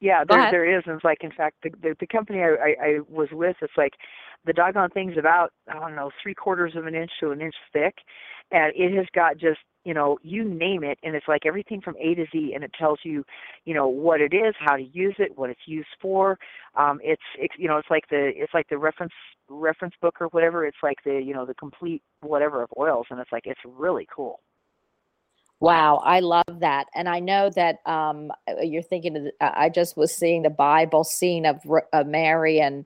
Yeah, there there is, and it's like in fact the the, the company I, I I was with, it's like the doggone thing's about I don't know three quarters of an inch to an inch thick, and it has got just you know you name it, and it's like everything from A to Z, and it tells you you know what it is, how to use it, what it's used for. Um, it's it's you know it's like the it's like the reference reference book or whatever. It's like the you know the complete whatever of oils, and it's like it's really cool. Wow, I love that. And I know that um, uh, you're thinking of, I just was seeing the Bible scene of uh, Mary and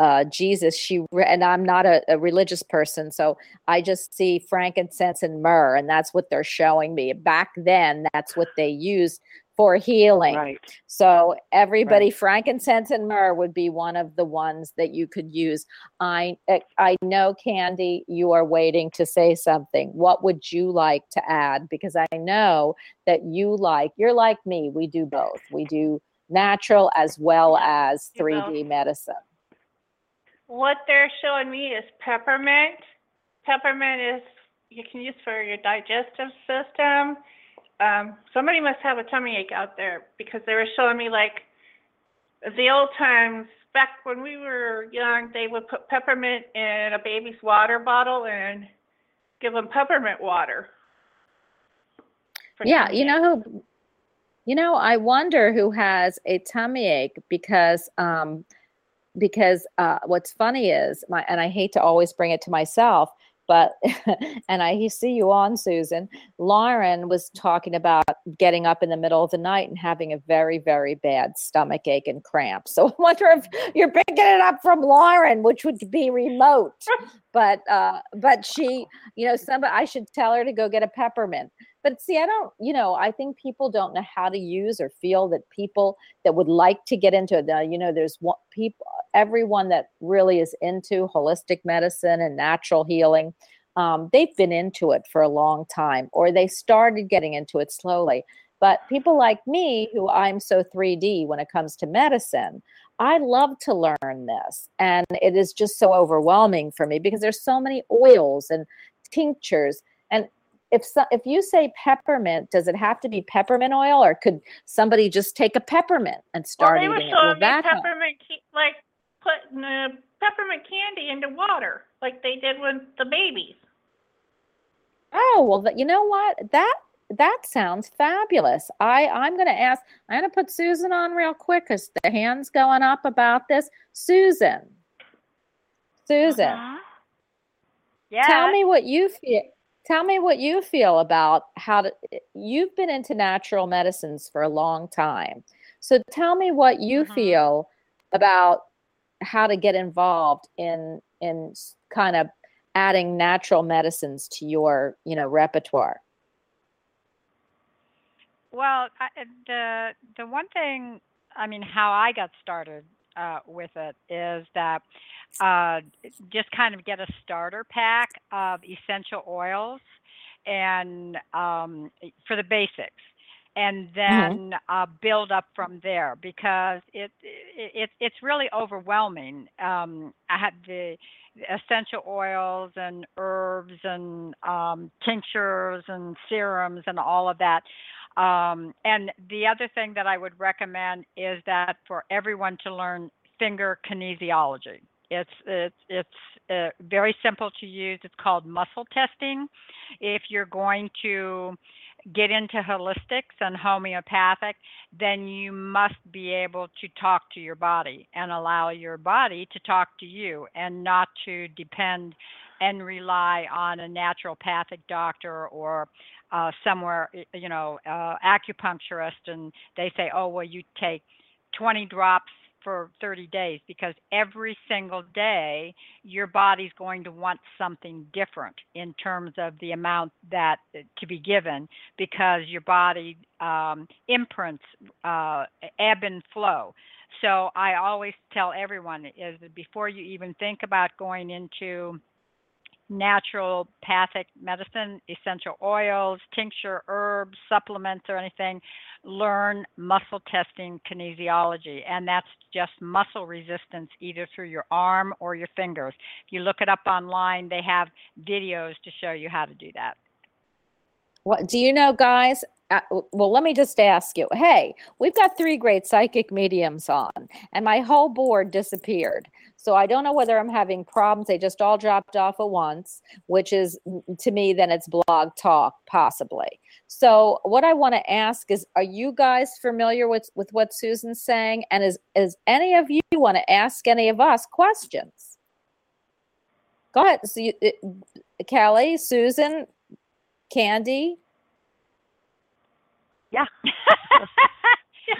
uh, Jesus. She, re- and I'm not a, a religious person, so I just see frankincense and myrrh, and that's what they're showing me. Back then, that's what they used for healing. Right. So everybody, frankincense and myrrh would be one of the ones that you could use. I uh, I know, Candy, you are waiting to say something. What would you like to add? Because I know that you like. You're like me. We do both. We do natural as well as do both. 3D medicine. What they're showing me is peppermint. Peppermint is you can use for your digestive system. Um, somebody must have a tummy ache out there because they were showing me like the old times back when we were young. They would put peppermint in a baby's water bottle and give them peppermint water. Yeah, you know who you know, I wonder who has a tummy ache because um because uh what's funny is my and I hate to always bring it to myself, but and I see you on Susan. Lauren was talking about getting up in the middle of the night and having a very very bad stomach ache and cramp. So I wonder if you're picking it up from Lauren, which would be remote. But uh but she, you know, somebody I should tell her to go get a peppermint but see, I don't, you know, I think people don't know how to use or feel that people that would like to get into it. Now, you know, there's one people, everyone that really is into holistic medicine and natural healing. Um, they've been into it for a long time, or they started getting into it slowly. But people like me, who I'm so 3D when it comes to medicine, I love to learn this. And it is just so overwhelming for me because there's so many oils and tinctures. And if so, if you say peppermint, does it have to be peppermint oil, or could somebody just take a peppermint and start well, they were eating it? me that peppermint, ca- like putting uh, peppermint candy into water, like they did with the babies. Oh well, you know what? That that sounds fabulous. I I'm going to ask. I'm going to put Susan on real quick because the hands going up about this. Susan, Susan, Uh-huh. Yeah. tell me what you feel. Tell me what you feel about how to. You've been into natural medicines for a long time, so tell me what you Mhm. feel about how to get involved in in kind of adding natural medicines to your you know repertoire. Well, I, uh, the the one thing, I mean, how I got started uh, with it is that uh, just kind of get a starter pack of essential oils and um, for the basics, and then uh, build up from there because it, it, it it's really overwhelming. Um, I had the essential oils and herbs and um, tinctures and serums and all of that. Um, and the other thing that I would recommend is that for everyone to learn finger kinesiology. It's it's it's uh, very simple to use. It's called muscle testing. If you're going to get into holistics and homeopathic, then you must be able to talk to your body and allow your body to talk to you and not to depend and rely on a naturopathic doctor or uh, somewhere, you know, uh, acupuncturist, and they say, oh, well, you take 20 drops for 30 days because every single day your body's going to want something different in terms of the amount that uh, to be given because your body um, imprints uh, ebb and flow. So I always tell everyone is before you even think about going into naturopathic medicine, essential oils, tincture, herbs, supplements, or anything, learn muscle testing kinesiology. And that's just muscle resistance either through your arm or your fingers. If you look it up online, they have videos to show you how to do that. What do you know, guys? Uh, well, let me just ask you. Hey, we've got three great psychic mediums on, and my whole board disappeared. So I don't know whether I'm having problems. They just all dropped off at once, which is mm, to me, then it's blog talk, possibly. So what I want to ask is, are you guys familiar with with what Susan's saying? And is is any of you want to ask any of us questions? Go ahead, so you, it, Kelly, Susan, Candy. Yeah.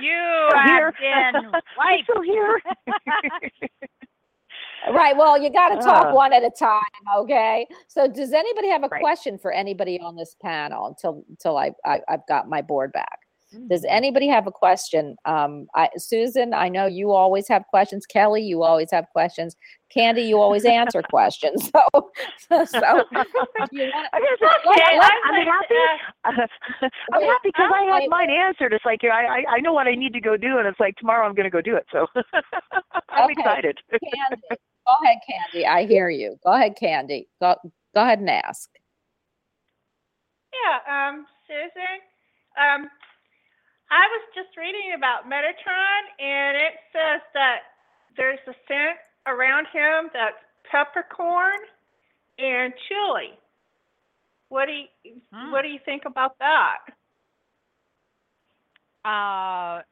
You Still have here. been I'm wiped. still here. Right. Well, you got to talk Uh. one at a time. Okay. So, does anybody have a Right. question for anybody on this panel until until I, I I've got my board back? Does anybody have a question? Um, I, Susan, I know you always have questions. Kelly, you always have questions. Candy, you always answer questions. So, so, so you want, I guess Let- okay, let- I'm, I'm happy. I'm happy because I wait. had mine answered. It's like I I I know what I need to go do, and it's like tomorrow I'm going to go do it. So I'm Okay. excited. Candy, go ahead, Candy. I hear you. Go ahead, Candy. Go go ahead and ask. Yeah, um, Susan, um, I was just reading about Metatron, and it says that there's a scent around him that's peppercorn and chili. What do you Hmm. What do you think about that? Uh,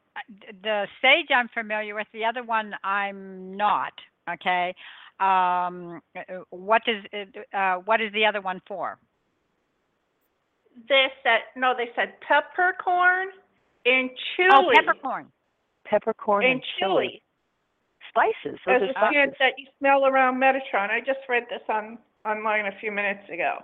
the sage I'm familiar with. The other one I'm not. Okay. Um, what is uh, what is the other one for? They said no. They said peppercorn and chili. Oh, peppercorn. Peppercorn and, and chili. chili. Spices. Those As are a spices. scent that you smell around Metatron. I just read this on online a few minutes ago.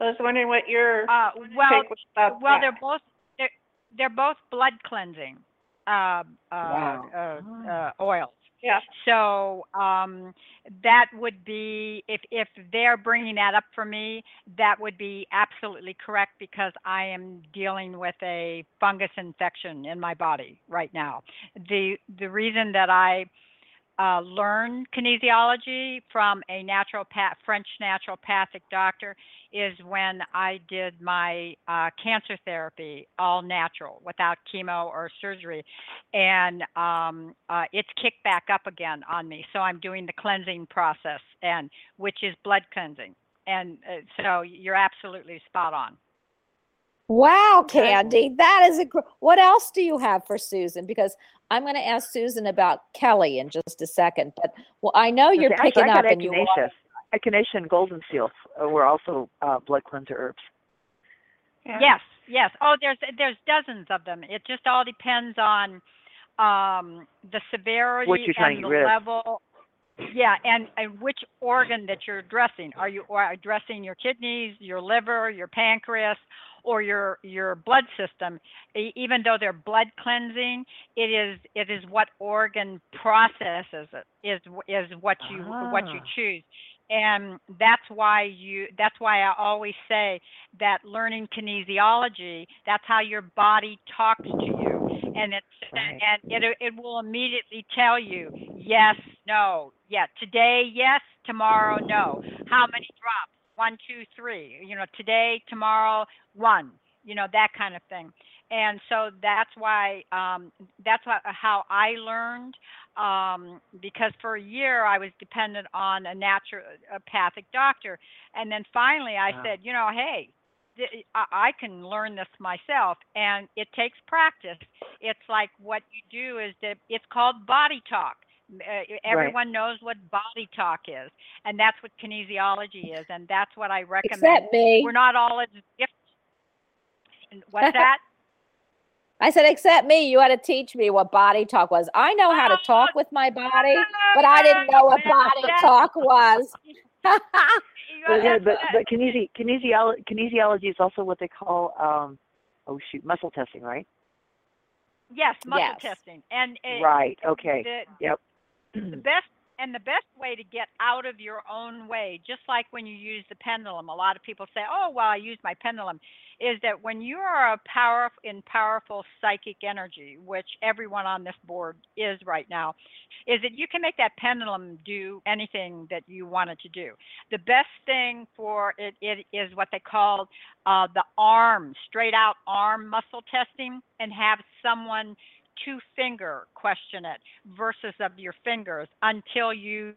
I was wondering what your Uh, well, take was about well, that. they're both they're, they're both blood cleansing uh, uh, Wow. uh, uh, oils. Yeah. So um, that would be if if they're bringing that up for me, that would be absolutely correct because I am dealing with a fungus infection in my body right now. The the reason that I uh, learned kinesiology from a naturopath, French naturopathic doctor, is when I did my uh, cancer therapy, all natural, without chemo or surgery, and um, uh, it's kicked back up again on me. So I'm doing the cleansing process, and which is blood cleansing, and uh, so you're absolutely spot on. Wow, Candy, that is a. gr- What else do you have for Susan? Because I'm going to ask Susan about Kelly in just a second. But well, I know you're Actually, picking I up, got and you. echinacea. Echinacea and golden seal uh, were also uh, blood cleanser herbs. Yeah. Yes, yes. Oh, there's there's dozens of them. It just all depends on um, the severity What you're and the get of. level. Yeah, and, and which organ that you're addressing. Are you are addressing your kidneys, your liver, your pancreas, or your your blood system? Even though they're blood cleansing, it is it is what organ processes it is is what you what you Ah. choose and that's why you that's why i always say that learning kinesiology that's how your body talks to you and it's Right. and it it will immediately tell you yes no yeah today yes tomorrow no how many drops one two three you know today tomorrow one you know that kind of thing and so that's why um, that's why, how I learned um, because for a year I was dependent on a naturopathic doctor, and then finally I Wow. said, you know, hey, I can learn this myself, and it takes practice. It's like what you do is that it's called body talk. Uh, everyone knows what body talk is, and that's what kinesiology is, and that's what I recommend. Except me. We're not all as different. What's that? I said, except me, you had to teach me what body talk was. I know how to talk with my body, but I didn't know what body talk was. But, yeah, but, but kinesi- kinesiolo- kinesiology is also what they call, um, oh shoot, muscle testing, right? Yes, muscle Yes. testing, and it, Right, okay. The, Yep. The best and the best way to get out of your own way, just like when you use the pendulum. A lot of people say, "Oh, well, I use my pendulum," is that when you are a power in powerful psychic energy, which everyone on this board is right now, is that you can make that pendulum do anything that you want it to do. The best thing for it, it is what they call uh, the arm, straight out arm muscle testing, and have someone two finger question it versus of your fingers until you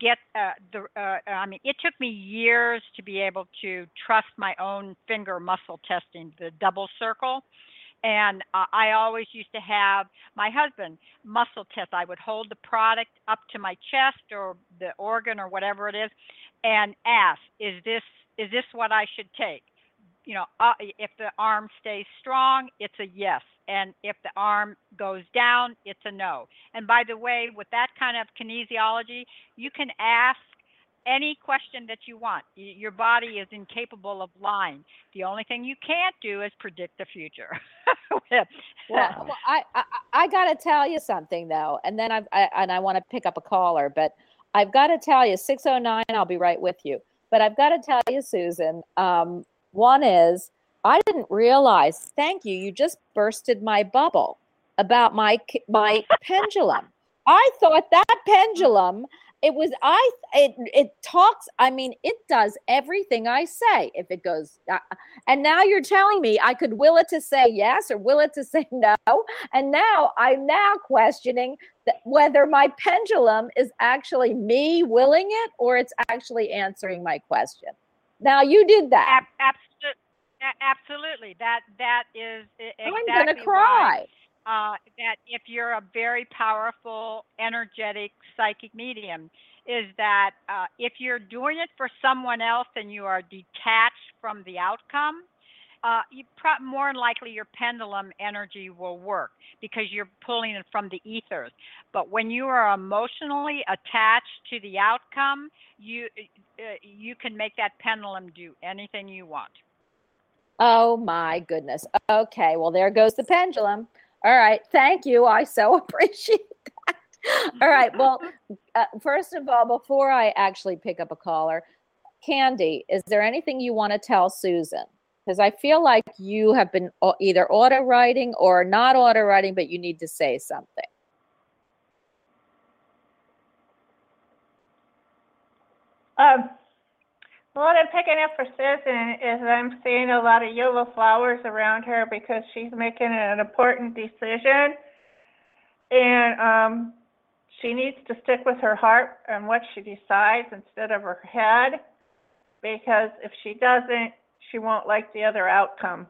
get uh, the uh, i mean it took me years to be able to trust my own finger muscle testing the double circle. And uh, i always used to have my husband muscle test. I would hold the product up to my chest or the organ or whatever it is and ask is this is this what i should take you know, uh, if the arm stays strong, it's a yes. And if the arm goes down, it's a no. And by the way, with that kind of kinesiology, you can ask any question that you want. Y- Your body is incapable of lying. The only thing you can't do is predict the future. well, well, I, I I got to tell you something though, and then I've I, and I want to pick up a caller, but I've got to tell you, six oh nine. I'll be right with you. But I've got to tell you, Susan. Um, one is I didn't realize. Thank you. You just bursted my bubble about my my pendulum. I thought that pendulum. It was I. It it talks. I mean, it does everything I say. If it goes, uh, and now you're telling me I could will it to say yes or will it to say no. And now I'm now questioning whether my pendulum is actually me willing it or it's actually answering my question. Now you did that. Absolutely, absolutely. That that is e- I'm exactly gonna why, uh, that if you're a very powerful, energetic psychic medium, is that uh, if you're doing it for someone else and you are detached from the outcome, uh, you pro- more than likely your pendulum energy will work because you're pulling it from the ethers. But when you are emotionally attached to the outcome, you uh, you can make that pendulum do anything you want. Oh my goodness. Okay, well there goes the pendulum. All right, thank you. I so appreciate that. All right, well, uh, first of all, before I actually pick up a caller, Candy, is there anything you want to tell Susan? Because I feel like you have been either auto writing or not auto writing, but you need to say something. Um, what I'm picking up for Susan is I'm seeing a lot of yellow flowers around her because she's making an important decision. And um, she needs to stick with her heart and what she decides instead of her head. Because if she doesn't, she won't like the other outcome.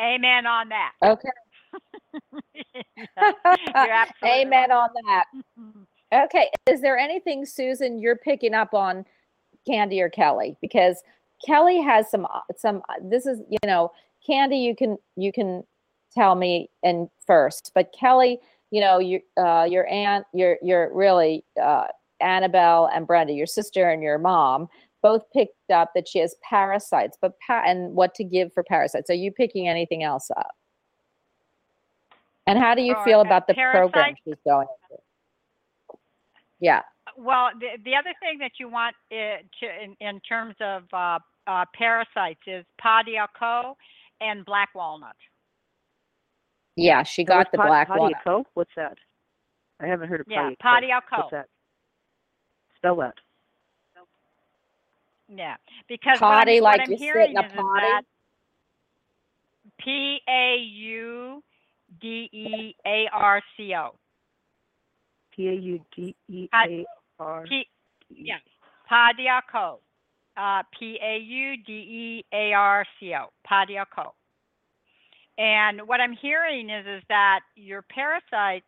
Amen on that. Okay. You're absolutely Amen on that. Okay. Is there anything, Susan, you're picking up on Candy or Kelly? Because Kelly has some uh, some. This is you know, Candy. You can you can tell me in first, but Kelly, you know, your uh, your aunt, your your really uh, Annabelle and Brenda, your sister and your mom, both picked up that she has parasites, but pa- and what to give for parasites. Are you picking anything else up? And how do you For, feel uh, about the program she's going into? Yeah. Well, the, the other thing that you want uh, to, in, in terms of uh, uh, parasites is pau d'arco and black walnut. Yeah, she got the Pot- black one. Padiaco? What's that? I haven't heard of Yeah, Padiaco. pau d'arco. What's that? Spell that. Yeah, because what I'm, like what I'm you sit hearing in a is, is potty? that P A U D E A R C O. P A U D E A R. P, yeah, pau d'arco. Uh, P A U D E A R C O. Pau d'arco. And what I'm hearing is is that your parasites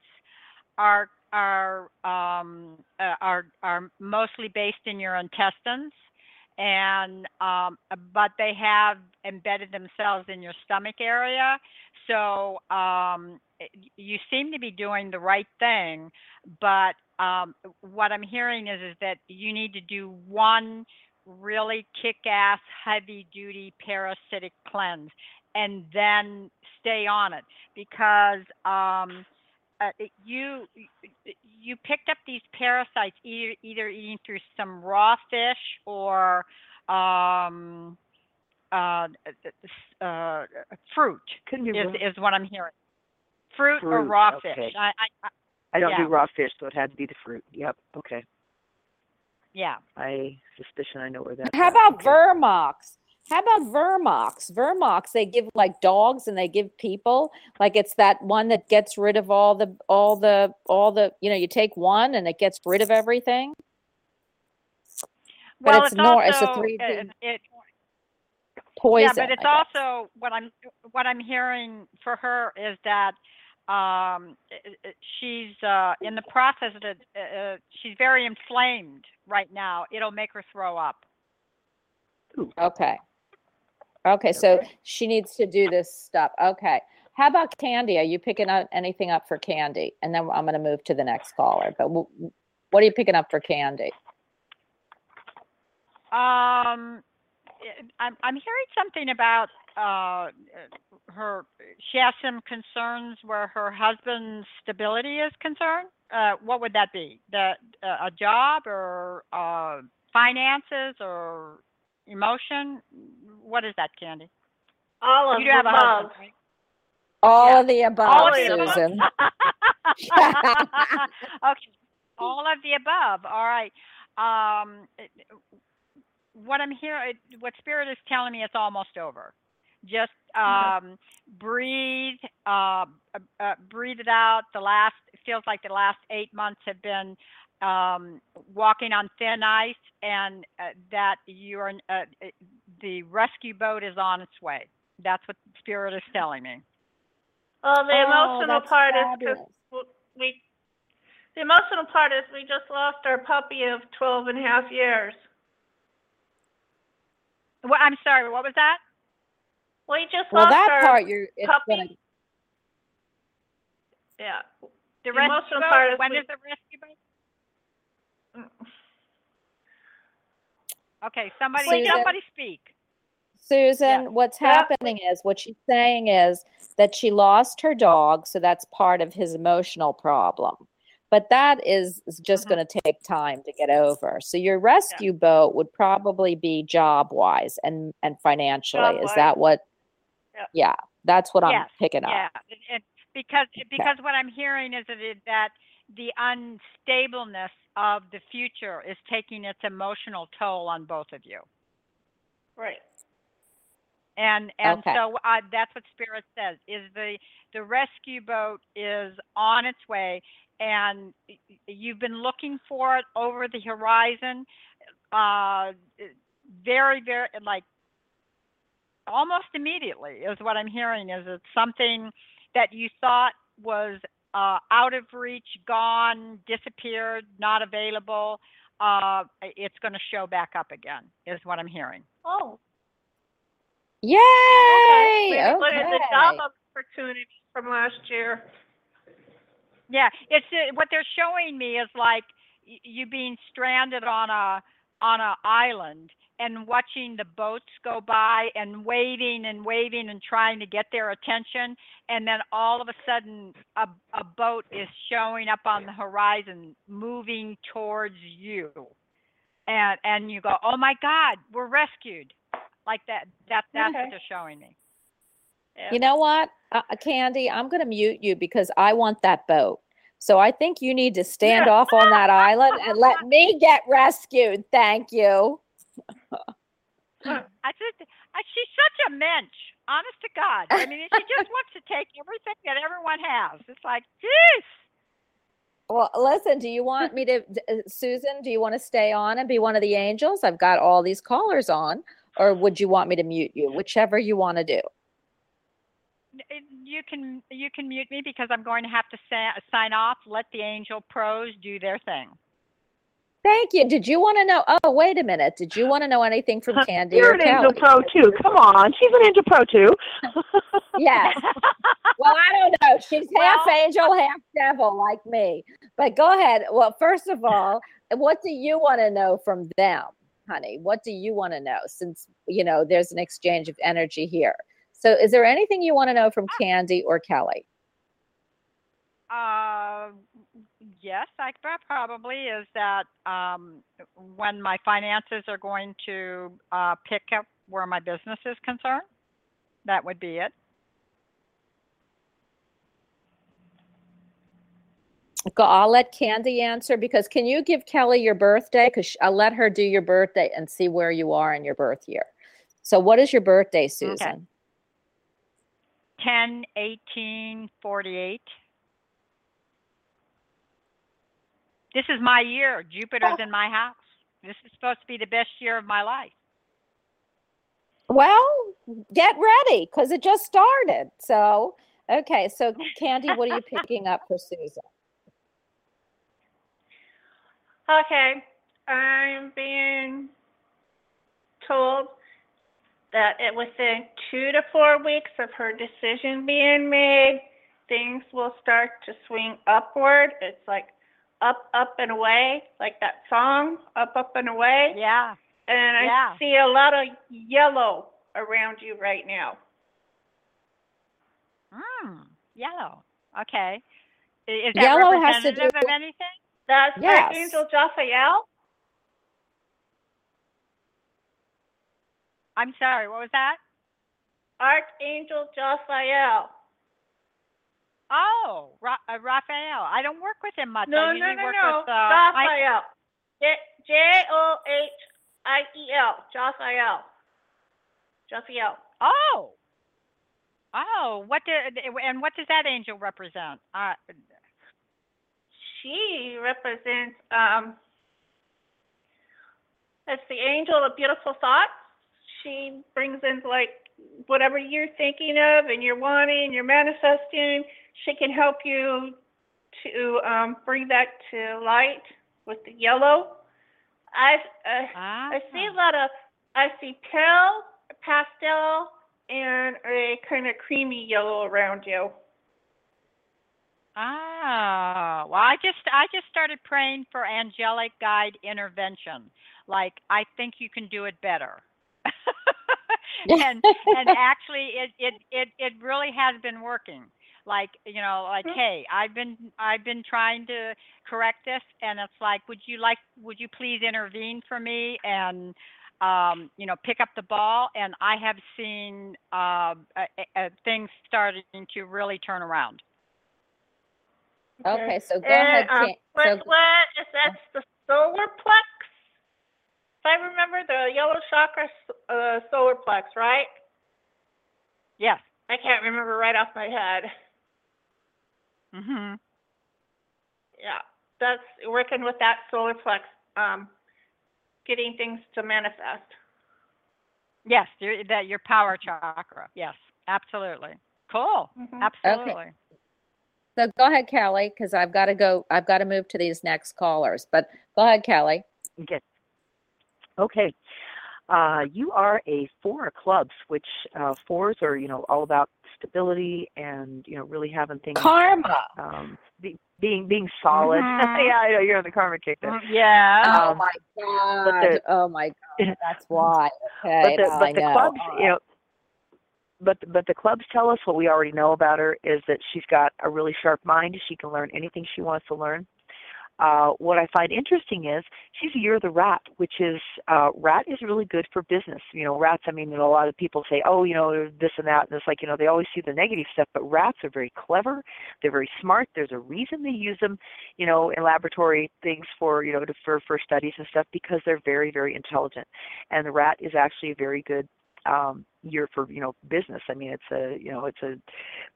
are are um, uh, are are mostly based in your intestines, and um, but they have embedded themselves in your stomach area. So um, you seem to be doing the right thing, but um, what I'm hearing is is that you need to do one really kick-ass, heavy-duty parasitic cleanse, and then stay on it because um, uh, you you picked up these parasites either either eating through some raw fish or um, uh, uh, fruit Couldn't be is is what I'm hearing. Fruit, or raw okay. fish. I, I, I I don't yeah. do raw fish, so it had to be the fruit. Yep. Okay. yeah. I suspicion I know where that. How about Vermox? How about Vermox? Vermox, they give like dogs and they give people. Like it's that one that gets rid of all the all the all the you know, you take one and it gets rid of everything. But Well, it's it's, nor- also it's a 3D uh, it, Poison. Yeah, but it's also what I'm what I'm hearing for her is that um, i- i- she's uh, in the process that uh, uh, she's very inflamed right now. It'll make her throw up. Okay. Okay, so she needs to do this stuff. Okay. How about Candy? Are you picking up anything up for Candy? And then I'm going to move to the next caller. But w- what are you picking up for Candy? Um, it- I'm I'm hearing something about uh her. She has some concerns where her husband's stability is concerned. Uh, what would that be? The uh, a job or uh finances or emotion? What is that, Candy? All of you the have a above. husband, right? All of the above, All of the above. Susan. okay, all of the above. All right. Um, it- what I'm hearing, what Spirit is telling me, it's almost over. Just um, breathe, uh, uh, uh, breathe it out. The last, it feels like the last eight months have been um, walking on thin ice, and uh, that you're uh, the rescue boat is on its way. That's what Spirit is telling me. Well, the Oh, emotional that's part is because we, the emotional part is we just lost our puppy of 12 and a half years. Well, I'm sorry. What was that? We just Well, lost that our part you're it's puppy. gonna Yeah. The The rescue emotional boat? part is when we- is the rescue boat? Mm. Okay, somebody, Susan. somebody speak. Susan, what's Yeah. happening is what she's saying is that she lost her dog, so that's part of his emotional problem. But that is is just Mm-hmm. going to take time to get over. So your rescue boat would probably be job wise and and financially. Is Job-wise. that what? Yeah. Yeah, that's what I'm picking up. Yeah, it, it, because because what I'm hearing is that it, that the unstableness of the future is taking its emotional toll on both of you. Right. And and Okay. so uh, that's what Spirit says is the the rescue boat is on its way, and y- y- you've been looking for it over the horizon, uh, very very like almost immediately is what I'm hearing. Is it something that you thought was uh, out of reach, gone, disappeared, not available? Uh, it's going to show back up again. Is what I'm hearing. Oh. Yay! Maybe What is the job opportunity from last year? Yeah, it's uh, what they're showing me is like y- you being stranded on a on a island and watching the boats go by and waving and waving and trying to get their attention and then all of a sudden a a boat is showing up on the horizon moving towards you. And and you go, "Oh my god, we're rescued." Like that that that's Okay. what they're showing me. You know what, uh, uh, Candy? I'm going to mute you because I want that boat. So I think you need to stand off on that island and let me get rescued. Thank you. I just, I, she's such a mensch. Honest to God. I mean, she just wants to take everything that everyone has. It's like, jeez. Well, listen, do you want me to, uh, Susan, do you want to stay on and be one of the angels? I've got all these callers on. Or would you want me to mute you? Whichever you want to do. You can, you can mute me because I'm going to have to sa- sign off. Let the angel pros do their thing. Thank you. Did you want to know? Oh, wait a minute. Did you want to know anything from Candy You're an angel pro too. Come on, she's an angel pro too. Yes. well, I don't know. She's half angel, half devil, like me. But go ahead. Well, first of all, what do you want to know from them, honey? What do you want to know? Since you know there's an exchange of energy here. So, is there anything you want to know from Candy or Kelly? Uh, yes, I prob- probably is that um, when my finances are going to uh, pick up where my business is concerned. That would be it. I'll let Candy answer because can you give Kelly your birthday? Because I'll let her do your birthday and see where you are in your birth year. So, what is your birthday, Susan? 10, 18, 48. This is my year. Jupiter's in my house. This is supposed to be the best year of my life. Well, get ready because it just started. So, okay. So, Candy, what are you picking up for Susan? Okay, I'm being told that it, within two to four weeks of her decision being made, things will start to swing upward. It's like up, up and away, like that song, up, up and away. Yeah. And I Yeah. see a lot of yellow around you right now. Hmm. Yellow. Okay. Is that Yellow has to do with- anything? That's Yes. Archangel Jophiel. I'm sorry. What was that? Archangel Jophiel. Oh, Ra- uh, Raphael. I don't work with him much. No, I no, usually no, work no. with uh, Raphael. J O H I E L. Jophiel. Jophiel. Oh. Oh, what did and what does that angel represent? Uh, She represents um it's the angel of beautiful thoughts. She brings in like whatever you're thinking of and you're wanting, you're manifesting. She can help you to um, bring that to light with the yellow. I uh, I see a lot of I see pale, pastel, and a kind of creamy yellow around you. Ah, well, I just I just started praying for angelic guide intervention. Like I think you can do it better. And and actually it, it it it really has been working. Like, you know, like hey, I've been I've been trying to correct this and it's like would you like would you please intervene for me and um, you know, pick up the ball and I have seen uh, uh, uh, things starting to really turn around. Okay, so go and, ahead. Um, Can- what, so, what is that's the solar plex? If I remember the yellow chakra uh, solar plex, right? Yes. I can't remember right off my head. Mhm. Yeah, that's working with that solar plex, um, getting things to manifest. Yes, your, that your power chakra. Yes, absolutely. Cool. Mhm. Absolutely. so go ahead, Kelly, because I've got to go. I've got to move to these next callers. But go ahead, Kelly. Okay. Okay. Uh, you are a four of clubs, which uh, fours are, you know, all about stability and, you know, really having things. Karma. Um, be, being being solid. Mhm. yeah, I know you're on the karma kick there. Mm, Yeah. Oh Um, my but God. the- oh my God. That's why. Okay. but the now I but the know. clubs, All you know, but but the clubs tell us what we already know about her is that she's got a really sharp mind. She can learn anything she wants to learn. Uh, what I find interesting is she's a year of the rat, which is uh, rat is really good for business. You know, rats. I mean, you know, a lot of people say, oh, you know, this and that, and it's like you know they always see the negative stuff, but rats are very clever. They're very smart. There's a reason they use them, you know, in laboratory things for you know to, for for studies and stuff because they're very very intelligent, and the rat is actually a very good um year for you know business. I mean it's a you know it's a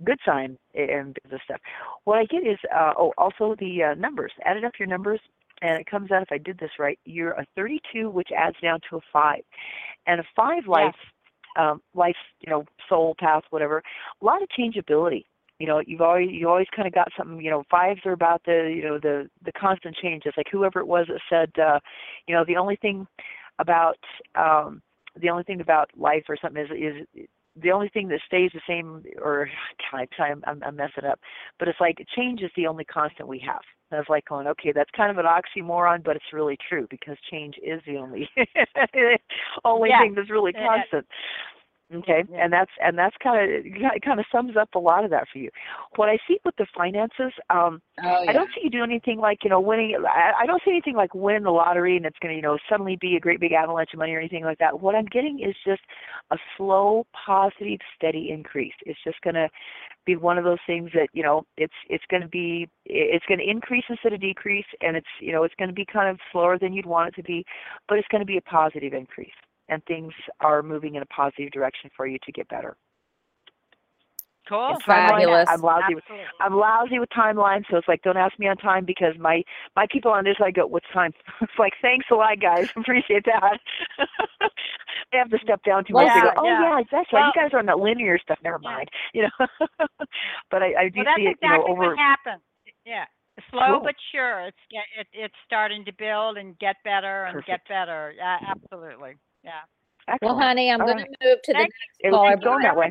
good sign and business stuff. What i get is uh oh also the uh, numbers. Added up your numbers and it comes out if i did this right you're a 32 which adds down to a 5 and a 5 life um life you know soul path whatever a lot of changeability. You know you've always you always kind of got something you know fives are about the you know the the constant changes. Like whoever it was that said uh you know the only thing about um the only thing about life or something is is the only thing that stays the same or God, I'm, I'm I'm messing up, but it's like change is the only constant we have. And I was like going, okay, that's kind of an oxymoron, but it's really true because change is the only only Yeah. thing that's really constant. Okay, Yeah. and that's and that's kind of it kind of sums up a lot of that for you. What I see with the finances, um, Oh, yeah. I don't see you do anything like you know winning. I, I don't see anything like winning the lottery and it's going to you know suddenly be a great big avalanche of money or anything like that. What I'm getting is just a slow, positive, steady increase. It's just going to be one of those things that you know it's it's going to be it's going to increase instead of decrease, and it's you know it's going to be kind of slower than you'd want it to be, but it's going to be a positive increase, and things are moving in a positive direction for you to get better. Cool. And Fabulous. I'm lousy with Absolutely. I'm lousy with timeline, so it's like don't ask me on time because my my people on this side go, "What's time?" It's like, "Thanks a lot, guys. Appreciate that." I have to step down too much. They go, "Oh yeah. yeah, that's right. Well- you guys are on that linear stuff. Never Yeah. mind." You know. but I, I do Well, that's see it, you exactly know, over. what happened. Yeah. Slow Cool. but sure. It's get it, it's starting to build and get better and get better. Yeah, absolutely. Yeah. Well, honey, I'm All going right. to move to the next It'll caller. going but- that way.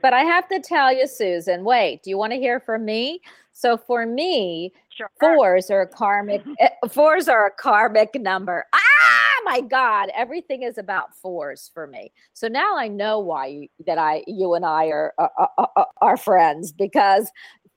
But I have to tell you, Susan, wait, do you want to hear from me? So for me, Sure. fours are a karmic eh, fours are a karmic number. Ah, my God, everything is about fours for me. So now I know why you, that I you and I are are, are are friends because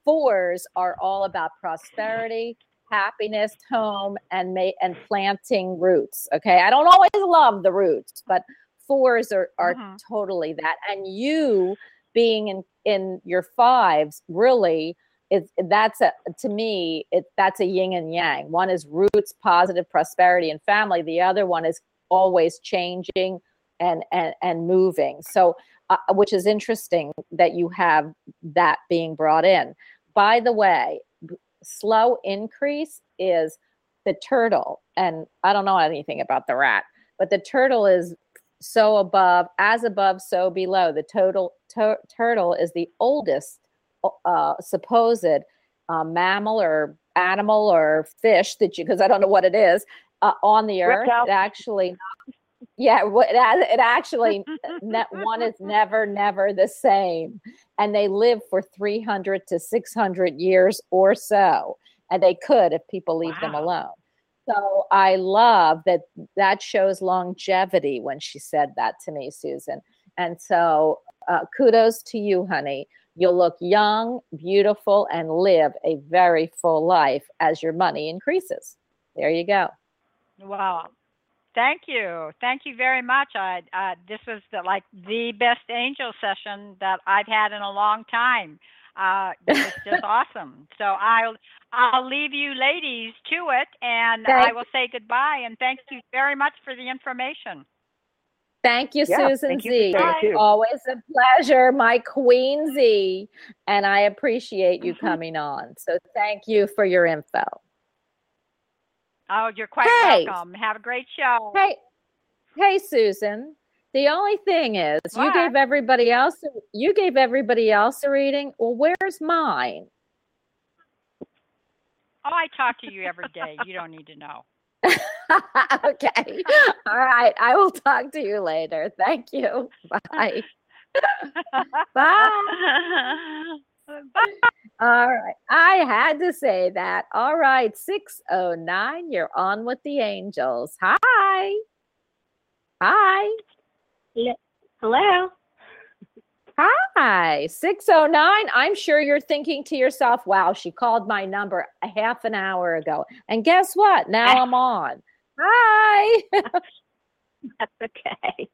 fours are all about prosperity, happiness, home, and ma- and planting roots. Okay, I don't always love the roots, but fours are are Mhm. totally that. And you being in in your fives really is that's a to me it that's a yin and yang one is roots positive prosperity and family the other one is always changing and and and moving so uh, which is interesting that you have that being brought in by the way slow increase is the turtle and i don't know anything about the rat but the turtle is so above as above so below. The total tur- turtle is the oldest uh, supposed uh, mammal or animal or fish that you because i don't know what it is uh, on the earth. Reptile. it actually Yeah, it, it actually ne- one is never, never the same, and they live for three hundred to six hundred years or so, and they could if people leave them alone. So I love that that shows longevity when she said that to me, Susan. And so uh, kudos to you, honey. You'll look young, beautiful, and live a very full life as your money increases. There you go. Wow. Thank you. Thank you very much. I uh, this was the, like the best angel session that I've had in a long time. Uh, it's just awesome. So I'll I'll leave you ladies to it, and I Thank- will say goodbye. And thank you very much for the information. Thank you, Yeah, Susan thank Z. sharing too. Always a pleasure, my Queen Z. And I appreciate you Mm-hmm. coming on. So thank you for your info. Oh, you're quite Hey. welcome. Have a great show. Hey, hey, Susan. The only thing is, you gave everybody else you gave everybody else a reading. Well, where's mine? Oh, I talk to you every day. You don't need to know. okay. All right. I will talk to you later. Thank you. Bye. Bye. All right. I had to say that. All right. 609, you're on with the angels. Hi. Hi. Hello. Hi. 609. I'm sure you're thinking to yourself, wow, she called my number a half an hour ago. And guess what? Now I'm on. Hi. That's okay.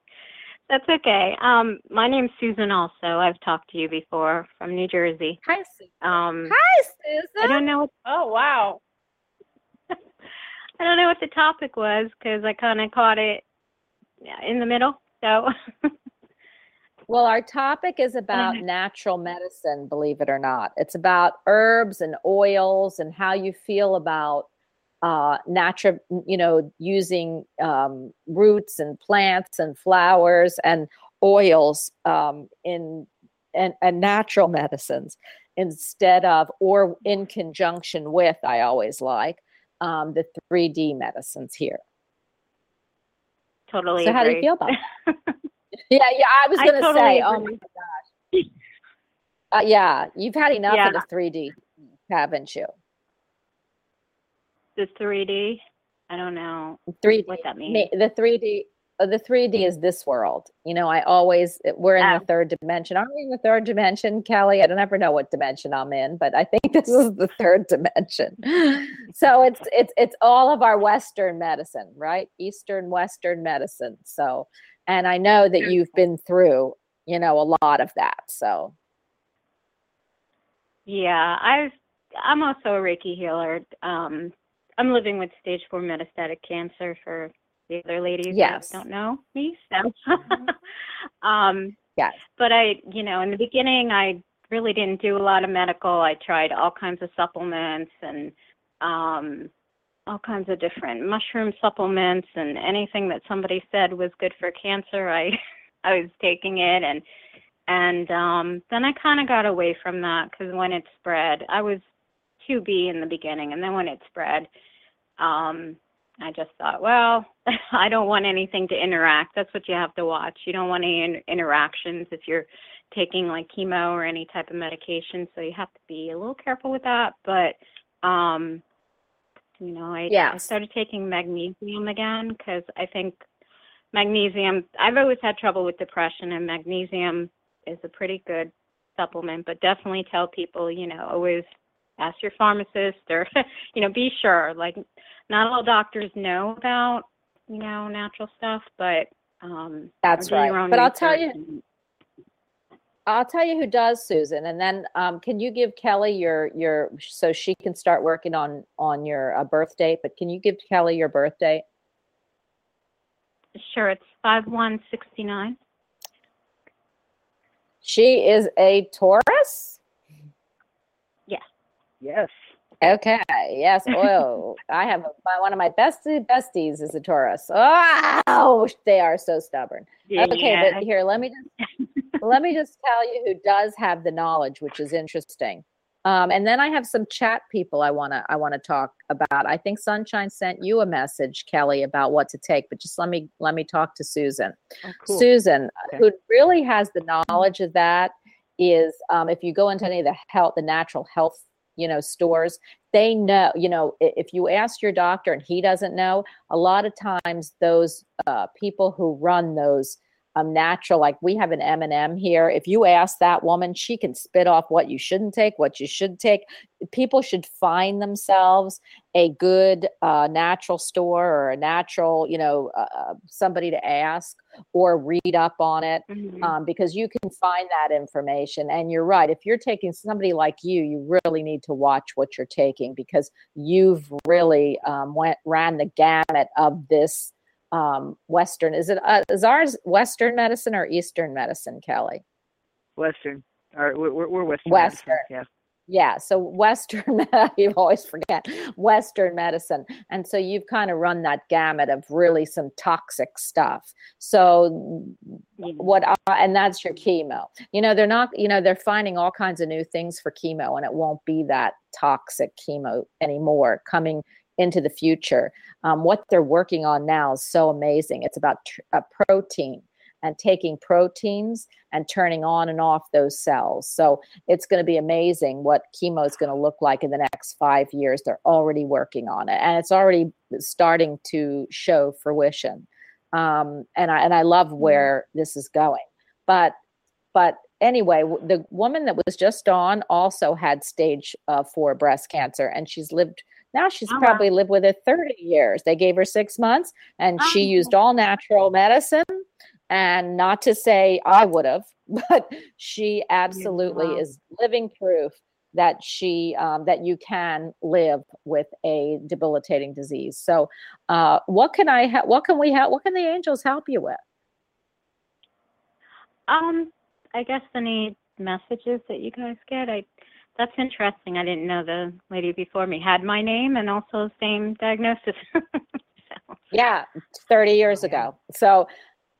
That's okay. Um, my name's Susan. Also, I've talked to you before from New Jersey. Hi, Susan. Um, Hi, Susan. I don't know. What, Oh, wow. I don't know what the topic was because I kind of caught it in the middle. So, Well, our topic is about natural medicine, believe it or not. It's about herbs and oils and how you feel about uh, natural, you know, using um, roots and plants and flowers and oils um, in and, and natural medicines instead of or in conjunction with. I always like um, the 3D medicines here. totally. So, how do you feel about it? Yeah, yeah. I was gonna totally say, oh my gosh. Uh, yeah, you've had enough Yeah. of the 3D, haven't you? The 3D? I don't know 3D. what that means. The 3D. uh, The 3D is this world. You know, I always we're in Oh. the third dimension. Aren't we in the third dimension, Kelly? I don't ever know what dimension I'm in, but I think this is the third dimension. So it's it's it's all of our Western medicine, right? Eastern Western medicine. So, and I know that you've been through, you know, a lot of that. So Yeah, I've I'm also a Reiki healer. Um, I'm living with stage four metastatic cancer for the other ladies Yes. don't know me. So, um, yes, but I, you know, in the beginning, I really didn't do a lot of medical. I tried all kinds of supplements and um, all kinds of different mushroom supplements and anything that somebody said was good for cancer. I I was taking it and and um then I kind of got away from that because when it spread, I was 2B in the beginning, and then when it spread, um, I just thought, well, I don't want anything to interact. That's what you have to watch. You don't want any in- interactions if you're taking like chemo or any type of medication, so you have to be a little careful with that. But um, you know, I, I started taking magnesium again because I think magnesium. I've always had trouble with depression, and magnesium is a pretty good supplement. But definitely tell people, you know, always ask your pharmacist or you know, be sure. Like, not all doctors know about you know natural stuff, but um, That's right. But I'll tell you- and- I'll tell you who does, Susan, and then um, can you give Kelly your your so she can start working on on your uh, birth date? But can you give Kelly your birth date? Sure, it's five one sixty nine. She is a Taurus. Yes. Yes. Okay. Yes. Oil. I have a, my, one of my bestie besties is a Taurus. Oh, they are so stubborn. Okay, but here, let me just let me just tell you who does have the knowledge, which is interesting. Um, and then I have some chat people I wanna I wanna talk about. I think Sunshine sent you a message, Kelly, about what to take, but just let me let me talk to Susan. Oh, cool. Susan, Okay. who really has the knowledge of that, is um, if you go into any of the health, the natural health, you know, stores, they know. You know, if you ask your doctor and he doesn't know, a lot of times those uh, people who run those um, natural, like we have an M and M here. If you ask that woman, she can spit off what you shouldn't take, what you should take. People should find themselves a good uh, natural store or a natural, you know, uh, uh, somebody to ask or read up on it Mhm. um, because you can find that information. And you're right. If you're taking somebody like you, you really need to watch what you're taking because you've really um, went ran the gamut of this um, Western. Is it uh, is ours Western medicine or Eastern medicine, Kelly? Western. Or we're we're, we're Western. Western. medicine, Yeah. Yeah, so Western, you always forget Western medicine. And so you've kind of run that gamut of really some toxic stuff. So, what, I- and that's your chemo. You know, they're not, you know, they're finding all kinds of new things for chemo, and it won't be that toxic chemo anymore coming into the future. Um, what they're working on now is so amazing. It's about tr- a protein and taking proteins and turning on and off those cells. So it's going to be amazing what chemo is going to look like in the next five years. They're already working on it, and it's already starting to show fruition. Um, and I and I love where this is going. But but anyway, the woman that was just on also had stage uh, four breast cancer, and she's lived. Now she's wow. probably lived with it 30 years. They gave her six months, and she Oh. used all natural medicine. And not to say I would have, but she absolutely wow. is living proof that she um, that you can live with a debilitating disease. So, uh, what can I? Ha- what can we help? What can the angels help you with? Um, I guess any messages that you guys get, I that's interesting. I didn't know the lady before me had my name and also the same diagnosis. Yeah, 30 years ago. So,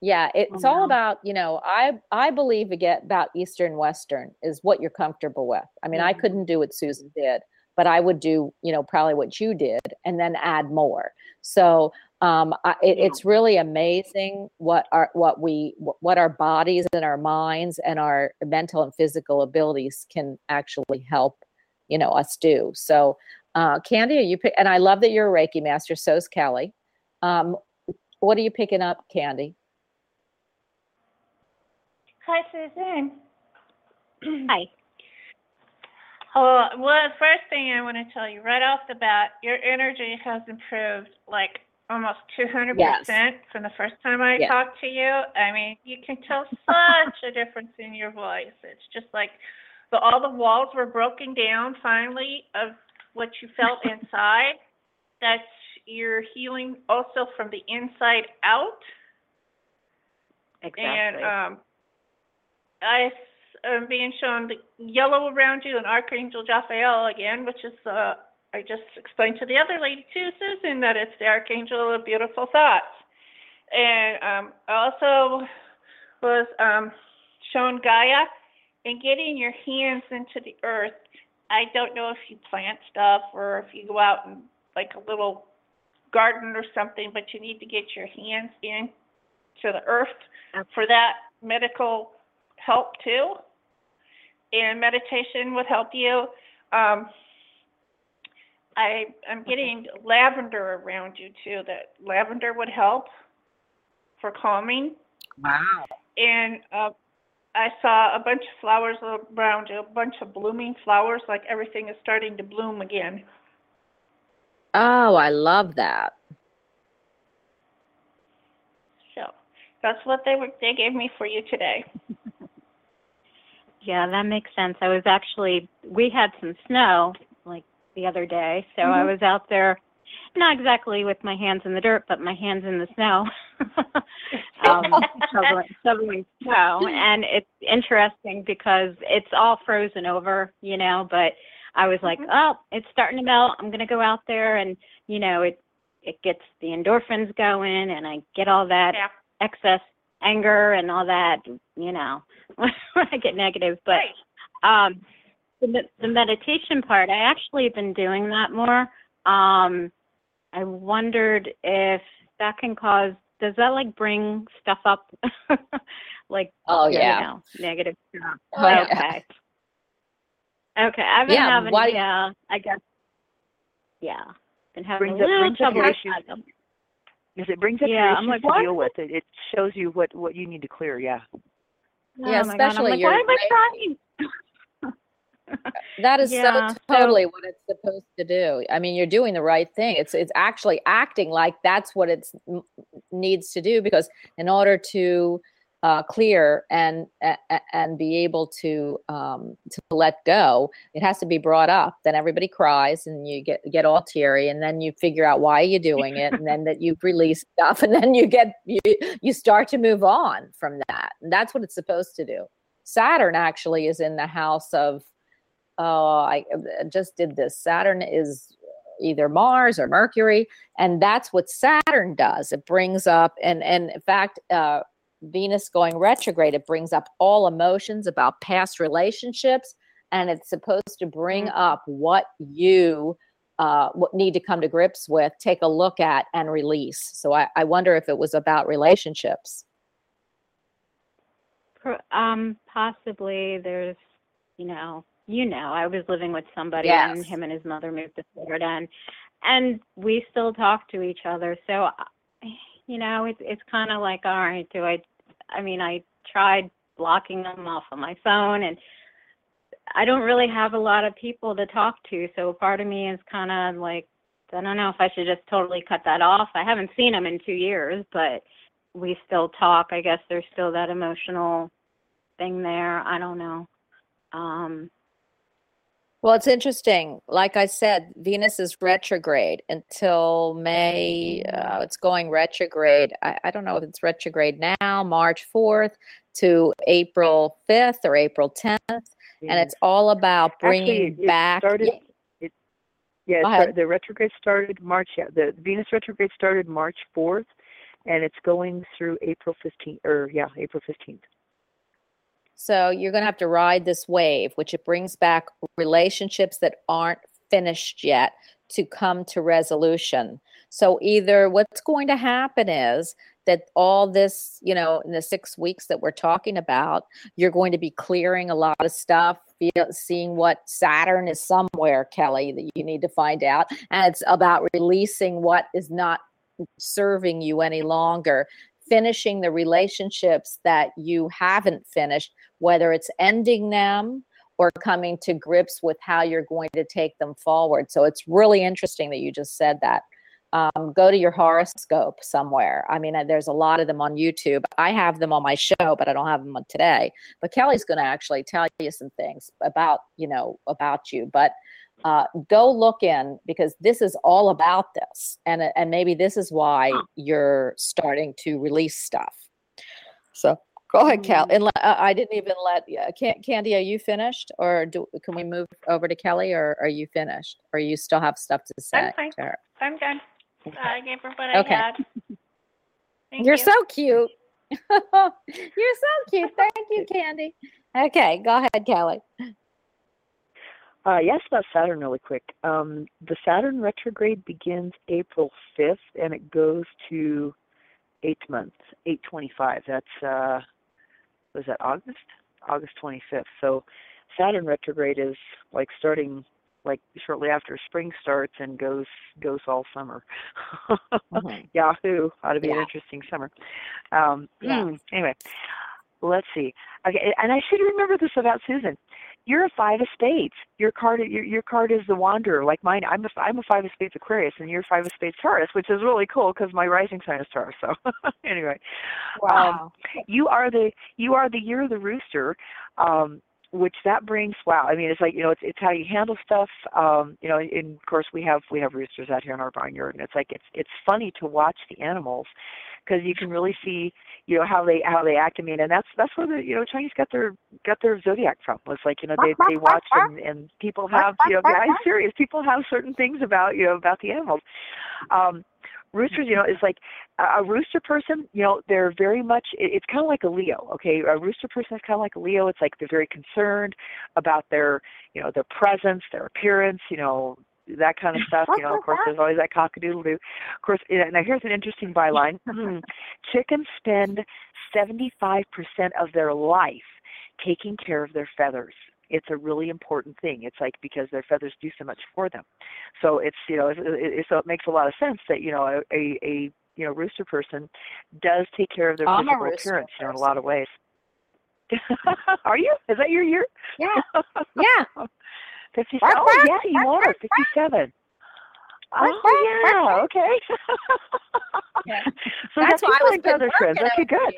yeah, it's oh, all wow. about, you know, I I believe again about Eastern Western is what you're comfortable with. I mean, I couldn't do what Susan did, but I would do, you know, probably what you did and then add more. So, um, I, it, it's really amazing what our what we what our bodies and our minds and our mental and physical abilities can actually help, you know, us do. So, uh, Candy, are you pick, and I love that you're a Reiki master. So's Kelly. Um, what are you picking up, Candy? Hi, Susan. Hi. Oh, well, the first thing I want to tell you right off the bat, your energy has improved like almost 200% Yes. from the first time I Yes. talked to you. I mean, you can tell such a difference in your voice. It's just like the, all the walls were broken down finally of what you felt inside. That's you're healing also from the inside out. Exactly. And um, I s- am being shown the yellow around you and Archangel Jophiel again, which is uh, I just explained to the other lady too, Susan, that it's the Archangel of Beautiful Thoughts. And um, I also was um, shown Gaia and getting your hands into the earth. I don't know if you plant stuff or if you go out and like a little garden or something, but you need to get your hands in to the earth for that medical help too. And meditation would help you. Um, I I'm getting lavender around you too. That lavender would help for calming. Wow. And uh, I saw a bunch of flowers around you, a bunch of blooming flowers, like everything is starting to bloom again. Oh, I love that. So that's what they were. They gave me for you today. Yeah, that makes sense. I was actually we had some snow like the other day, so I Mhm. was out there not exactly with my hands in the dirt, but my hands in the snow. um shoveling, shoveling snow. And it's interesting because it's all frozen over, you know, but I was like, Oh, it's starting to melt. I'm gonna go out there and you know, it it gets the endorphins going and I get all that Yeah. excess anger and all that, you know, when I get negative. But um the med- the meditation part, I actually have been doing that more. Um, I wondered if that can cause. Does that like bring stuff up? like Oh, you yeah. know, negative stuff. Oh, yeah. okay. Okay, I've been Yeah, having why- yeah, I guess yeah, been having Brings a little up trouble with issues. that. Because it brings up Yeah, your I'm issues like, to why deal with. It, it shows you what what you need to clear. Yeah. Yeah, oh my God, I'm especially like, your why am I trying? That is Yeah, so so- totally what it's supposed to do. I mean, you're doing the right thing. It's it's actually acting like that's what it needs to do because in order to uh, clear and a- and be able to um, to let go, it has to be brought up. Then everybody cries and you get get all teary, and then you figure out why you're doing it, and then that you release stuff, and then you get you you start to move on from that. And that's what it's supposed to do. Saturn actually is in the house of oh, I uh, just did this. Saturn is either Mars or Mercury, and that's what Saturn does. It brings up, and and in fact, uh, Venus going retrograde, it brings up all emotions about past relationships, and it's supposed to bring up what you uh, what need to come to grips with, take a look at, and release. So I, I wonder if it was about relationships. Um, possibly there's, you know, you know, I was living with somebody and him and his mother moved to Florida and and we still talk to each other. So, I- you know, it's it's kind of like, all right, do I? I mean, I tried blocking them off of my phone, and I don't really have a lot of people to talk to. So part of me is kind of like, I don't know if I should just totally cut that off. I haven't seen him in two years, but we still talk. I guess there's still that emotional thing there. I don't know. Um, Well, it's interesting. Like I said, Venus is retrograde until May. Uh, it's going retrograde. I, I don't know if it's retrograde now, March 4th to April 5th or April 10th. And it's all about bringing Actually, it, back. started. It, yeah, it the retrograde started March. Yeah, the Venus retrograde started March fourth, and it's going through April fifteenth. Or yeah, April fifteenth. So you're going to have to ride this wave, which it brings back relationships that aren't finished yet to come to resolution. So either what's going to happen is that all this, you know, in the six weeks that we're talking about, you're going to be clearing a lot of stuff, seeing what Saturn is somewhere, Kelly, that you need to find out. And it's about releasing what is not serving you any longer finishing the relationships that you haven't finished, whether it's ending them or coming to grips with how you're going to take them forward. So it's really interesting that you just said that. Um, go to your horoscope somewhere. I mean, uh, there's a lot of them on YouTube. I have them on my show, but I don't have them on today. But Kelly's going to actually tell you some things about, you know, about you. But uh, go look in because this is all about this, and uh, and maybe this is why you're starting to release stuff. So go ahead, Cal. And uh, I didn't even let uh, Can- Candy. Are you finished, or do can we move over to Kelly, or are you finished, or you still have stuff to say I'm fine. to her? I'm done. I gave her what I Okay. had. Thank You're you. so cute. you're so cute. Thank you, Candy. Okay, go ahead, Kelly. Uh, yes, about Saturn really quick. Um, the Saturn retrograde begins April 5th and it goes to eighth month, 825. That's, uh, was that August? August 25th. So Saturn retrograde is like starting like shortly after spring starts and goes goes all summer. Mhm. Yahoo! Ought to be an interesting summer. Um, Yeah. hmm, Anyway, let's see. Okay, and I should remember this about Susan. You're a five of spades. Your card, your your card is the Wanderer, like mine. I'm a I'm a five of spades Aquarius, and you're five of spades Taurus, which is really cool because my rising sign is Taurus. So anyway, um, you are the you are the year of the rooster. Um, which that brings wow i mean it's like you know it's it's how you handle stuff um you know and of course we have we have roosters out here in our barnyard and it's like it's it's funny to watch the animals because you can really see you know how they how they act. I mean and that's that's where the you know chinese got their got their zodiac from was like you know they they watch and and people have you know i'm serious people have certain things about you know about the animals. Um roosters you know is like a, rooster person you know they're very much it, it's kind of like a leo okay? A rooster person is kind of like a leo. It's like they're very concerned about their you know their presence their appearance you know that kind of stuff you know of course there's always that cock-a-doodle-doo. Of course yeah, now here's an interesting byline. Hmm. Chickens spend 75% of their life taking care of their feathers it's a really important thing. It's like because their feathers do so much for them. So it's you know it, it, so it makes a lot of sense that you know a, a, a you know rooster person does take care of their I'm physical appearance you know in a lot of ways. are you? Is that your year? Yeah. Yeah. Fifty. Bark, Oh bark, yeah, you are fifty-seven. Bark, Oh bark, yeah, okay. Yeah. so That's why I was like feather friends. Okay, good.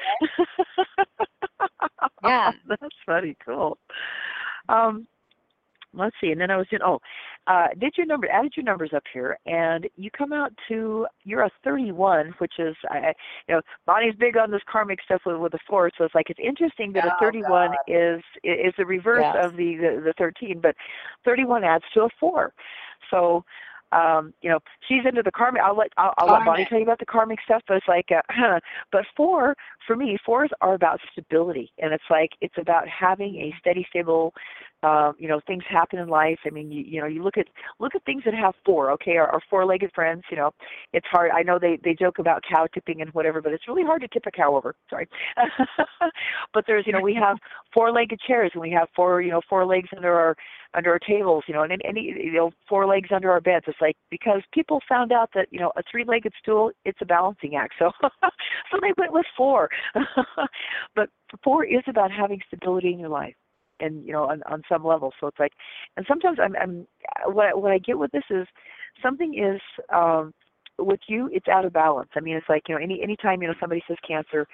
Yeah. that's funny. Cool. Um, let's see. And then I was doing. Oh, uh, did your number added your numbers up here, and you come out to you're a 31, which is I, you know Bonnie's big on this karmic stuff with with the four, so it's like it's interesting that a Oh, 31 God. is is the reverse Yes. of the, the the 13, but 31 adds to a four. So um, you know, she's into the karmic. I'll let I'll, I'll let Bonnie tell you about the karmic stuff, but it's like, uh, but four for me, fours are about stability, and it's like it's about having a steady, stable, um, you know, things happen in life. I mean, you, you know, you look at look at things that have four. Okay, our, our four-legged friends. You know, it's hard. I know they they joke about cow tipping and whatever, but it's really hard to tip a cow over. Sorry, but there's you know we have four-legged chairs and we have four you know four legs under our under our tables, you know, and any, you know four legs under our beds. It's like because people found out that you know a three-legged stool it's a balancing act, so so they went with four. but four is about having stability in your life, and you know on on some level. So it's like, and sometimes I'm I'm what what I get with this is something is. um with you it's out of balance i mean it's like you know any any time you know somebody says cancer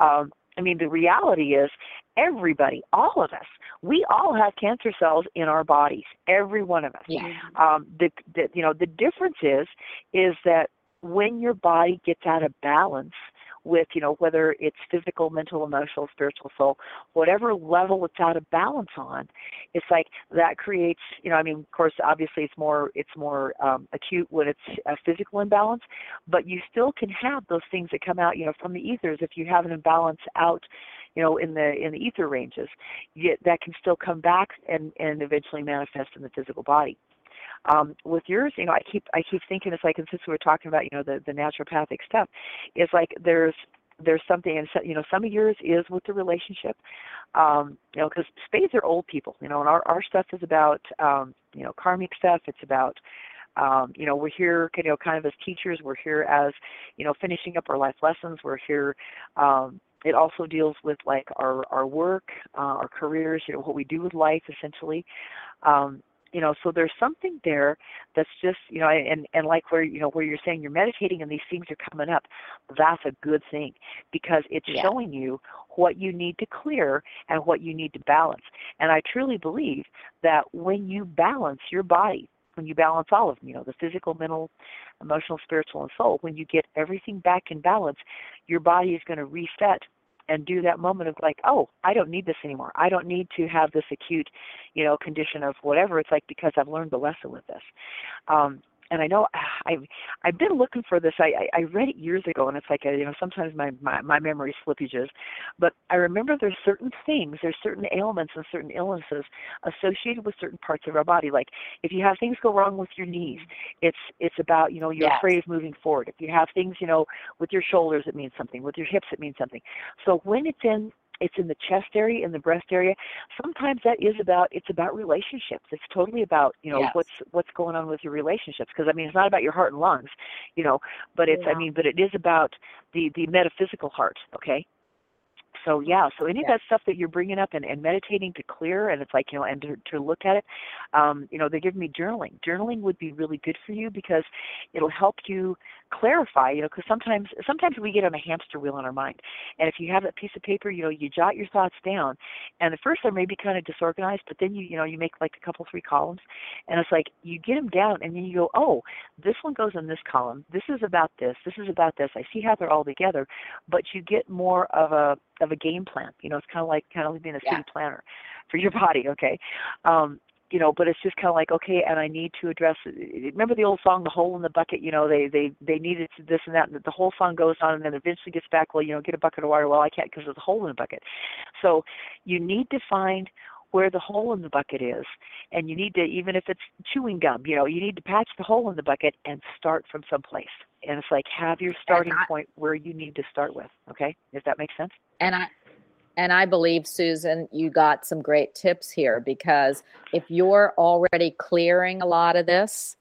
um i mean the reality is everybody all of us we all have cancer cells in our bodies every one of us Yeah. um the, the you know the difference is is that when your body gets out of balance with you know whether it's physical mental emotional spiritual soul whatever level it's out of balance on it's like that creates you know i mean of course obviously it's more it's more um acute when it's a physical imbalance but you still can have those things that come out you know from the ethers if you have an imbalance out you know in the in the ether ranges yet that can still come back and and eventually manifest in the physical body um, with yours, you know, I keep I keep thinking it's like, and since we were talking about, you know, the the naturopathic stuff, it's like there's there's something, and so, you know, some of yours is with the relationship, um, you know, because spades are old people, you know, and our our stuff is about, um, you know, karmic stuff. It's about um, you know, we're here, you know, kind of as teachers. We're here as, you know, finishing up our life lessons. We're here. Um, it also deals with like our our work, uh, our careers, you know, what we do with life, essentially. Um, you know, so there's something there that's just, you know, and and like where you know where you're saying you're meditating and these things are coming up, that's a good thing because it's Yeah. showing you what you need to clear and what you need to balance. And I truly believe that when you balance your body, when you balance all of them, you know, the physical, mental, emotional, spiritual, and soul, when you get everything back in balance, your body is going to reset and do that moment of like, oh, I don't need this anymore. I don't need to have this acute, you know, condition of whatever. It's like because I've learned the lesson with this. Um, and I know uh, I've I've been looking for this. I I I read it years ago, and it's like a, you know sometimes my my my memory slippages, but I remember there's certain things, there's certain ailments and certain illnesses associated with certain parts of our body. Like if you have things go wrong with your knees, it's it's about you know you're Yes. afraid of moving forward. If you have things you know with your shoulders, it means something. With your hips, it means something. So when it's in it's in the chest area in the breast area. Sometimes that is about it's about relationships. It's totally about you know Yes. what's what's going on with your relationships because i mean it's not about your heart and lungs you know but it's i mean but it is about the the metaphysical heart okay so yeah so any of that stuff that you're bringing up and, and meditating to clear and it's like you know and to, to look at it um you know they give me journaling. Journaling would be really good for you because it'll help you clarify you know because sometimes sometimes we get on a hamster wheel in our mind. And if you have that piece of paper you know you jot your thoughts down. And at first they may be kind of disorganized but then you you know you make like a couple three columns. And it's like you get them down and then you go oh this one goes in this column. This is about this. This is about this. I see how they're all together. But you get more of a of a game plan you know it's kind of like kind of like being a Yeah. city planner for your body okay um you know, but it's just kind of like okay, and I need to address. Remember the old song, "The Hole in the Bucket"? You know, they they they needed this and that, and the whole song goes on, and then eventually gets back. Well, you know, get a bucket of water. Well, I can't because there's a hole in the bucket. So you need to find where the hole in the bucket is, and you need to even if it's chewing gum, you know, you need to patch the hole in the bucket and start from someplace. And it's like have your starting I- point where you need to start with. Okay, if that makes sense. And I and I believe Susan, you got some great tips here because if you're already clearing a lot of this,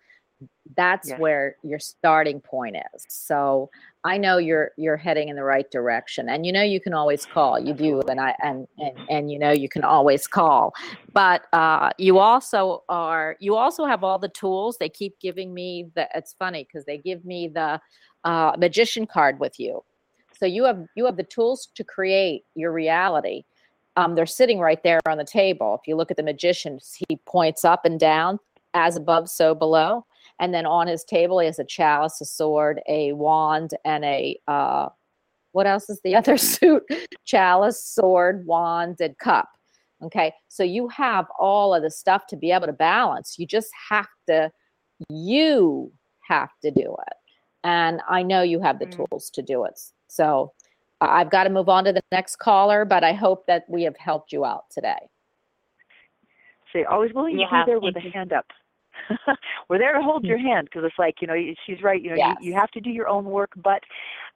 that's where your starting point is. So I know you're you're heading in the right direction. And you know you can always call. You do and I and and, and you know you can always call. But uh you also are you also have all the tools. They keep giving me the it's funny because they give me the uh magician card with you. So you have you have the tools to create your reality. Um, they're sitting right there on the table. If you look at the magician, he points up and down, as above, so below. And then on his table, he has a chalice, a sword, a wand, and a uh, what else is the other suit? Chalice, sword, wand, and cup. Okay, so you have all of the stuff to be able to balance. You just have to, you have to do it. And I know you have the tools to do it. So I- I've got to move on to the next caller, but I hope that we have helped you out today. Say always willing You to be there with a hand up. We're there to hold your hand because it's like you know she's right. You know Yes. you, you have to do your own work, but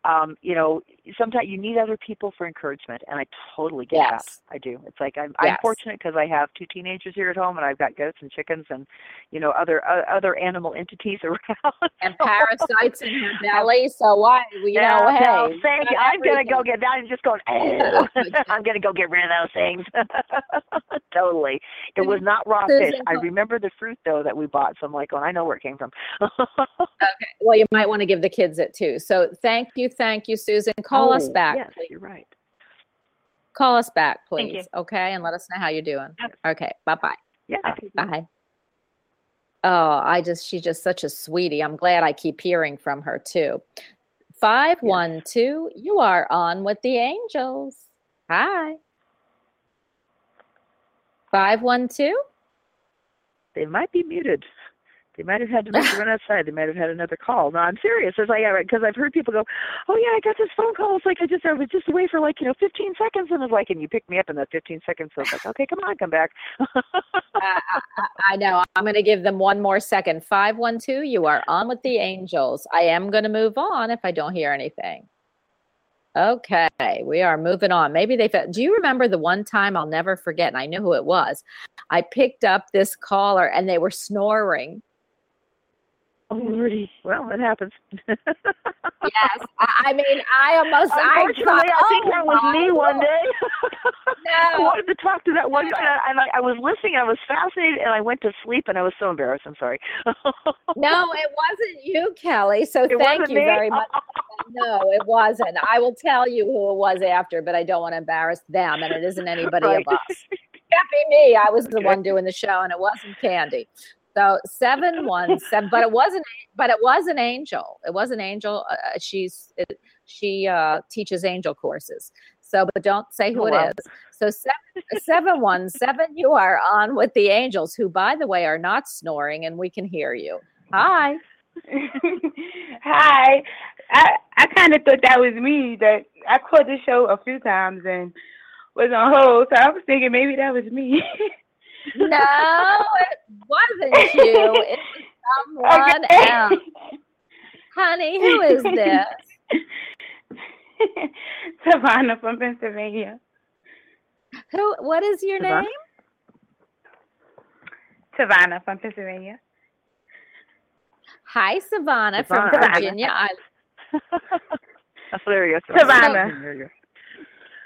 um, you know sometimes you need other people for encouragement, and I totally get Yes. that. I do. It's like I'm I'm fortunate because I have two teenagers here at home, and I've got goats and chickens and you know other uh, other animal entities around. And parasites in her belly. So why? You know, hey, no, thank you. I'm gonna go get that. I'm just going. "Oh." I'm gonna go get rid of those things. totally. It was not raw fish. I remember the fruit though that we bought, so I'm like, oh, I know where it came from. Okay. Well, you might want to give the kids it too. So thank you, thank you, Susan. Call us Oh, back. Yes, please. you're right. Call us back, please. Okay, and let us know how you're doing. Okay. Bye bye. Yeah. Bye. Oh, I just she's just such a sweetie. I'm glad I keep hearing from her too. Five one two, you are on with the angels. Hi. Five one two. They might be muted. They might have had to run outside. They might have had another call. No, I'm serious. It's like because I've heard people go, "Oh yeah, I got this phone call. It's like I just I was just away for like you know 15 seconds, and it's like, and you picked me up in that 15 seconds. So it's like, okay, come on, come back. I know. I'm going to give them one more second. 512, you are on with the angels. I am going to move on if I don't hear anything. Okay, we are moving on. Maybe they fe- do you remember the one time I'll never forget, and I knew who it was. I picked up this caller and they were snoring. Oh, Lordy. Well, it happens. yes, I, I mean, I almost, I Unfortunately, thought, I think oh that was me oh, one Lord. day. I wanted to talk to that one guy, and I, I was listening. I was fascinated, and I went to sleep, and I was so embarrassed. I'm sorry. No, it wasn't you, Kelly. So It thank you me? very much. No, it wasn't. I will tell you who it was after, but I don't want to embarrass them, and it isn't anybody Right. of us. Can't be me. I was the one doing the show, and it wasn't Candy. So seven one seven, but it wasn't. But it was an angel. It was an angel. Uh, uh, she's it, she uh, teaches angel courses. So, but don't say who Oh, it wow. is. So seven seven one seven, you are on with the angels, who, by the way, are not snoring, and we can hear you. Hi. Hi. I I kind of thought that was me. That I called the show a few times and was on hold, so I was thinking maybe that was me. No, it wasn't you. It was someone Okay. else. Honey, who is this? Savannah from Pennsylvania. Who? What is your Savannah? name? Savannah from Pennsylvania. Hi, Savannah, from Savannah. Virginia. I, That's hilarious. Savannah. There you go.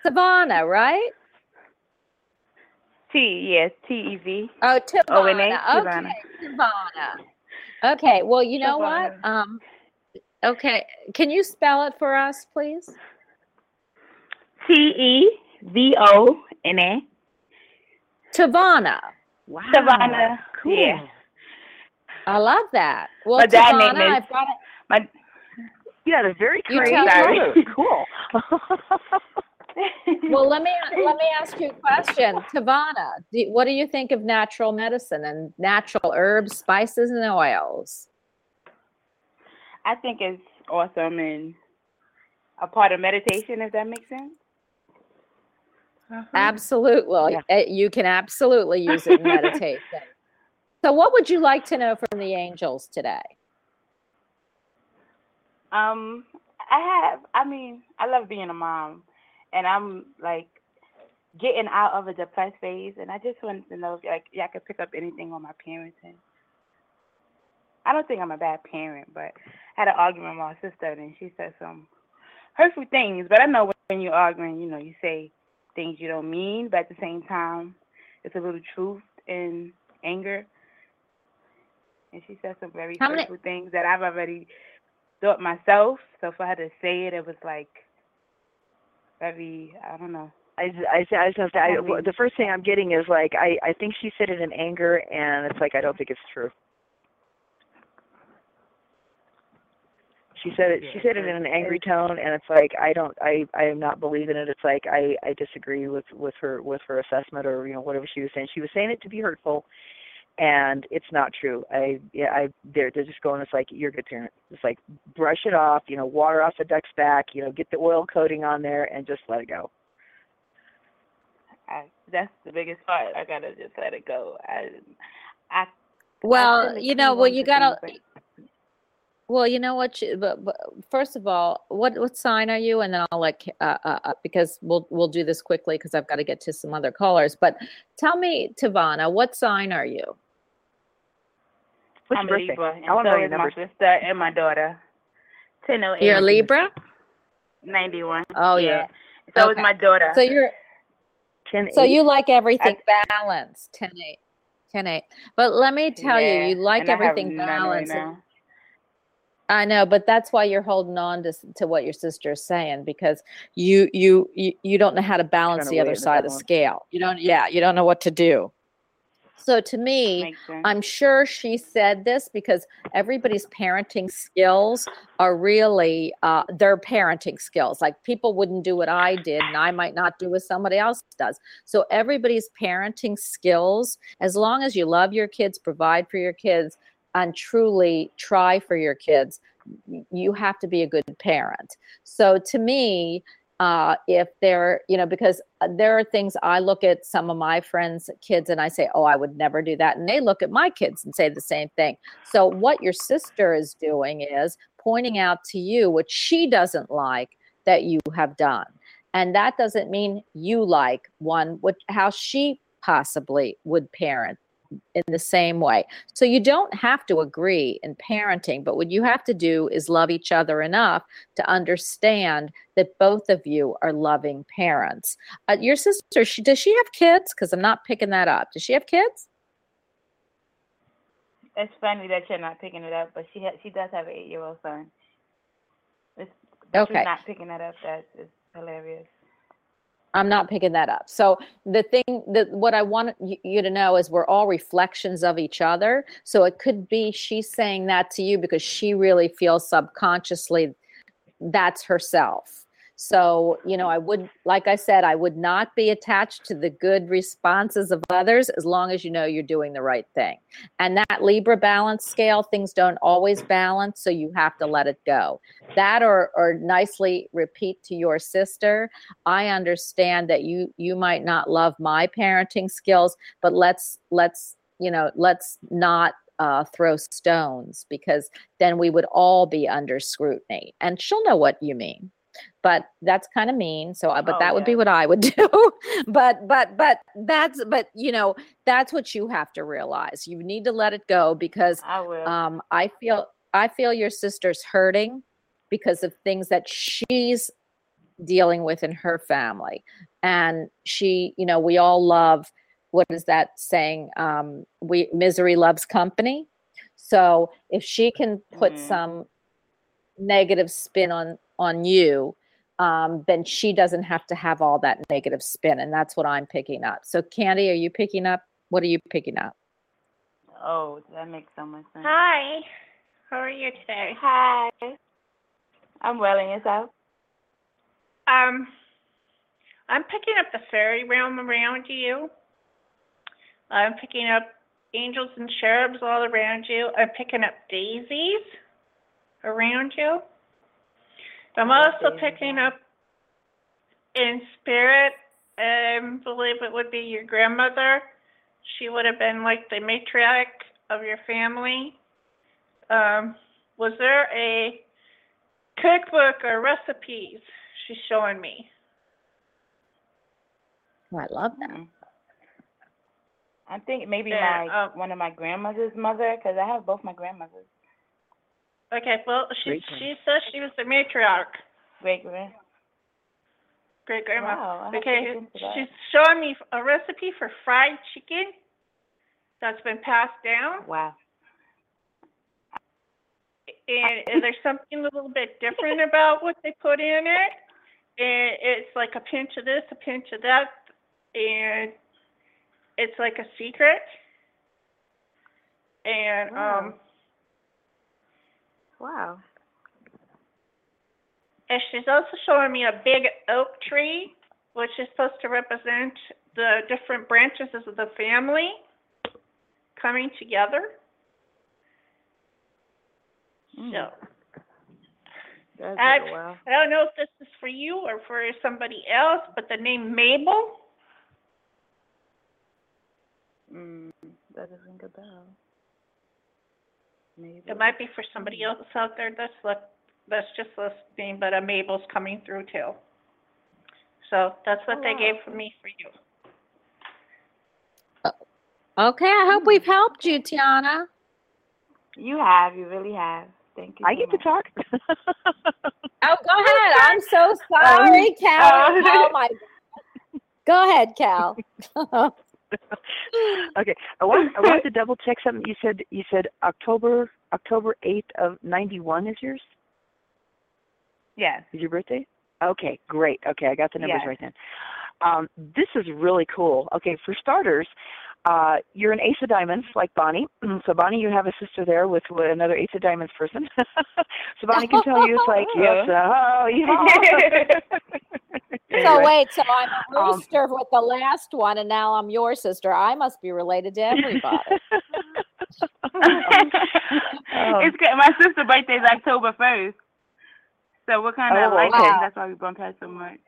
Savannah, right? T, yes, T E V. Oh, O N A, Tevona. Okay, Savannah. Savannah. Okay. Well, you know what? Um. Okay. Can you spell it for us, please? T E V O N A. Tevona. Wow. Savannah. Cool. Yeah. I love that. Well, My dad name Tevona, is- I've got it. My Yeah, they're very creative. tell. Cool. well, let me let me ask you a question, Tevona. Do, what do you think of natural medicine and natural herbs, spices, and oils? I think it's awesome and a part of meditation, if that makes sense. Absolutely, Uh, you can absolutely use it in meditation. so, what would you like to know from the angels today? Um, I have. I mean, I love being a mom, and I'm like getting out of a depressed phase, and I just wanted to know if like y'all could pick up anything on my parenting. I don't think I'm a bad parent, but I had an argument with my sister, and she said some hurtful things. But I know when you're arguing, you know, you say things you don't mean, but at the same time, it's a little truth in anger. And she said some very How many- hurtful things that I've already thought myself. So for her to say it, it was like very, I don't know. I, I, I just I, the first thing I'm getting is like I, I think she said it in anger, and it's like I don't think it's true. She said it. She said it in an angry tone, and it's like I don't. I I am not believing it. It's like I I disagree with with her with her assessment or you know whatever she was saying. She was saying it to be hurtful, and it's not true. I yeah I they're they're just going. It's like you're a good parent. It's like brush it off. You know, water off the duck's back. You know, get the oil coating on there, and just let it go. I, that's the biggest part. I gotta just let it go. I, I Well, tend to you know, well, you gotta. things, Well, you know what? you- But, but first of all, what what sign are you? And then I'll let K- uh, uh, uh, because we'll we'll do this quickly because I've got to get to some other callers. But tell me, Tevona, what sign are you? What's I'm your a birthday? Libra, and I want to so know your is my sister and my daughter. Ten oh eight. You're a Libra. Ninety-one. Oh, yeah. yeah. So is Okay. my daughter. So you're ten. so you like everything balanced. 10 8. 10 8. But let me tell Yeah, you, you like and I have everything none right balanced. I know, but that's why you're holding on to to what your sister is saying because you you you, you don't know how to balance the other it in the side of the scale. You don't yeah, you don't know what to do. So to me, I'm sure she said this because everybody's parenting skills are really uh, their parenting skills. Like people wouldn't do what I did, and I might not do what somebody else does. So everybody's parenting skills, as long as you love your kids, provide for your kids, and truly try for your kids, you have to be a good parent. So to me, uh, if they're, you know, because uh, there are things I look at some of my friends' kids and I say, oh, I would never do that. And they look at my kids and say the same thing. So what your sister is doing is pointing out to you what she doesn't like that you have done. And that doesn't mean you like one, what, how she possibly would parent in the same way. So you don't have to agree in parenting, but what you have to do is love each other enough to understand that both of you are loving parents. Uh, your sister, she, does she have kids? Because I'm not picking that up. Does she have kids? It's funny that you're not picking it up, but she ha- she does have an eight-year-old son. It's, Okay. You're not picking that up. That's hilarious. I'm not picking that up. So the thing that what I want you to know is we're all reflections of each other. So it could be she's saying that to you because she really feels subconsciously that's herself. So, you know, I would, like I said, I would not be attached to the good responses of others as long as you know you're doing the right thing. And that Libra balance scale, things don't always balance, so you have to let it go. That or, or nicely repeat to your sister, I understand that you you might not love my parenting skills, but let's let's you know let's not uh, throw stones because then we would all be under scrutiny. And she'll know what you mean. But that's kind of mean. So, I but Oh, that would be what I would do. but but but that's but you know that's what you have to realize. You need to let it go because I will. um, I feel I feel your sister's hurting because of things that she's dealing with in her family, and she, you know, we all love what is that saying? Um, we misery loves company. So if she can put Mhm. some negative spin on on you, um, then she doesn't have to have all that negative spin, and that's what I'm picking up. So Candy, are you picking up? What are you picking up? Oh, that makes so much sense. Hi. How are you today? Hi. I'm well, and yourself? Um, I'm picking up the fairy realm around you. I'm picking up angels and cherubs all around you. I'm picking up daisies around you. I'm also picking up in spirit, I believe it would be your grandmother. She would have been like the matriarch of your family. Um, was there a cookbook or recipes she's showing me? Oh, I love that. Mm. I think maybe Yeah, my um, one of my grandmother's mother, because I have both my grandmothers. Okay, well, she Great she says she was the matriarch, Great grand. great grandma. Wow, I have to Okay, look into that. she's showing me a recipe for fried chicken that's been passed down. Wow. And is there something a little bit different about what they put in it? And it's like a pinch of this, a pinch of that, and it's like a secret. And um, Wow. And she's also showing me a big oak tree, which is supposed to represent the different branches of the family coming together. Mm. So. That's I, wow. I don't know if this is for you or for somebody else, but the name Mabel, Mm, that doesn't ring a bell. Maybe. it might be for somebody hmm. else out there that's look, that's just listening, but a Mabel's coming through too. So that's what Oh, they wow. gave for me for you. Uh, okay, I hope hmm. we've helped you, Tiana. You have, you really have. Thank you. I so get to much. talk. Oh, go ahead. I'm so oh, sorry, Cal. Oh my. Go ahead, Cal. okay, I want I wanted to double check something. You said you said October October eighth of ninety one is yours. Yes. Is your birthday? Okay, great. Okay, I got the numbers Yes. right then. Um, this is really cool. Okay, for starters, uh, you're an ace of diamonds like Bonnie. so Bonnie, you have a sister there with, with another ace of diamonds person. so Bonnie can tell you it's like yes, oh yeah. So wait, so I'm a Um, rooster with the last one, and now I'm your sister. I must be related to everybody. it's good. My sister's birthday is October first. So we're kind of Oh, like okay. that. That's why we bump heads so much.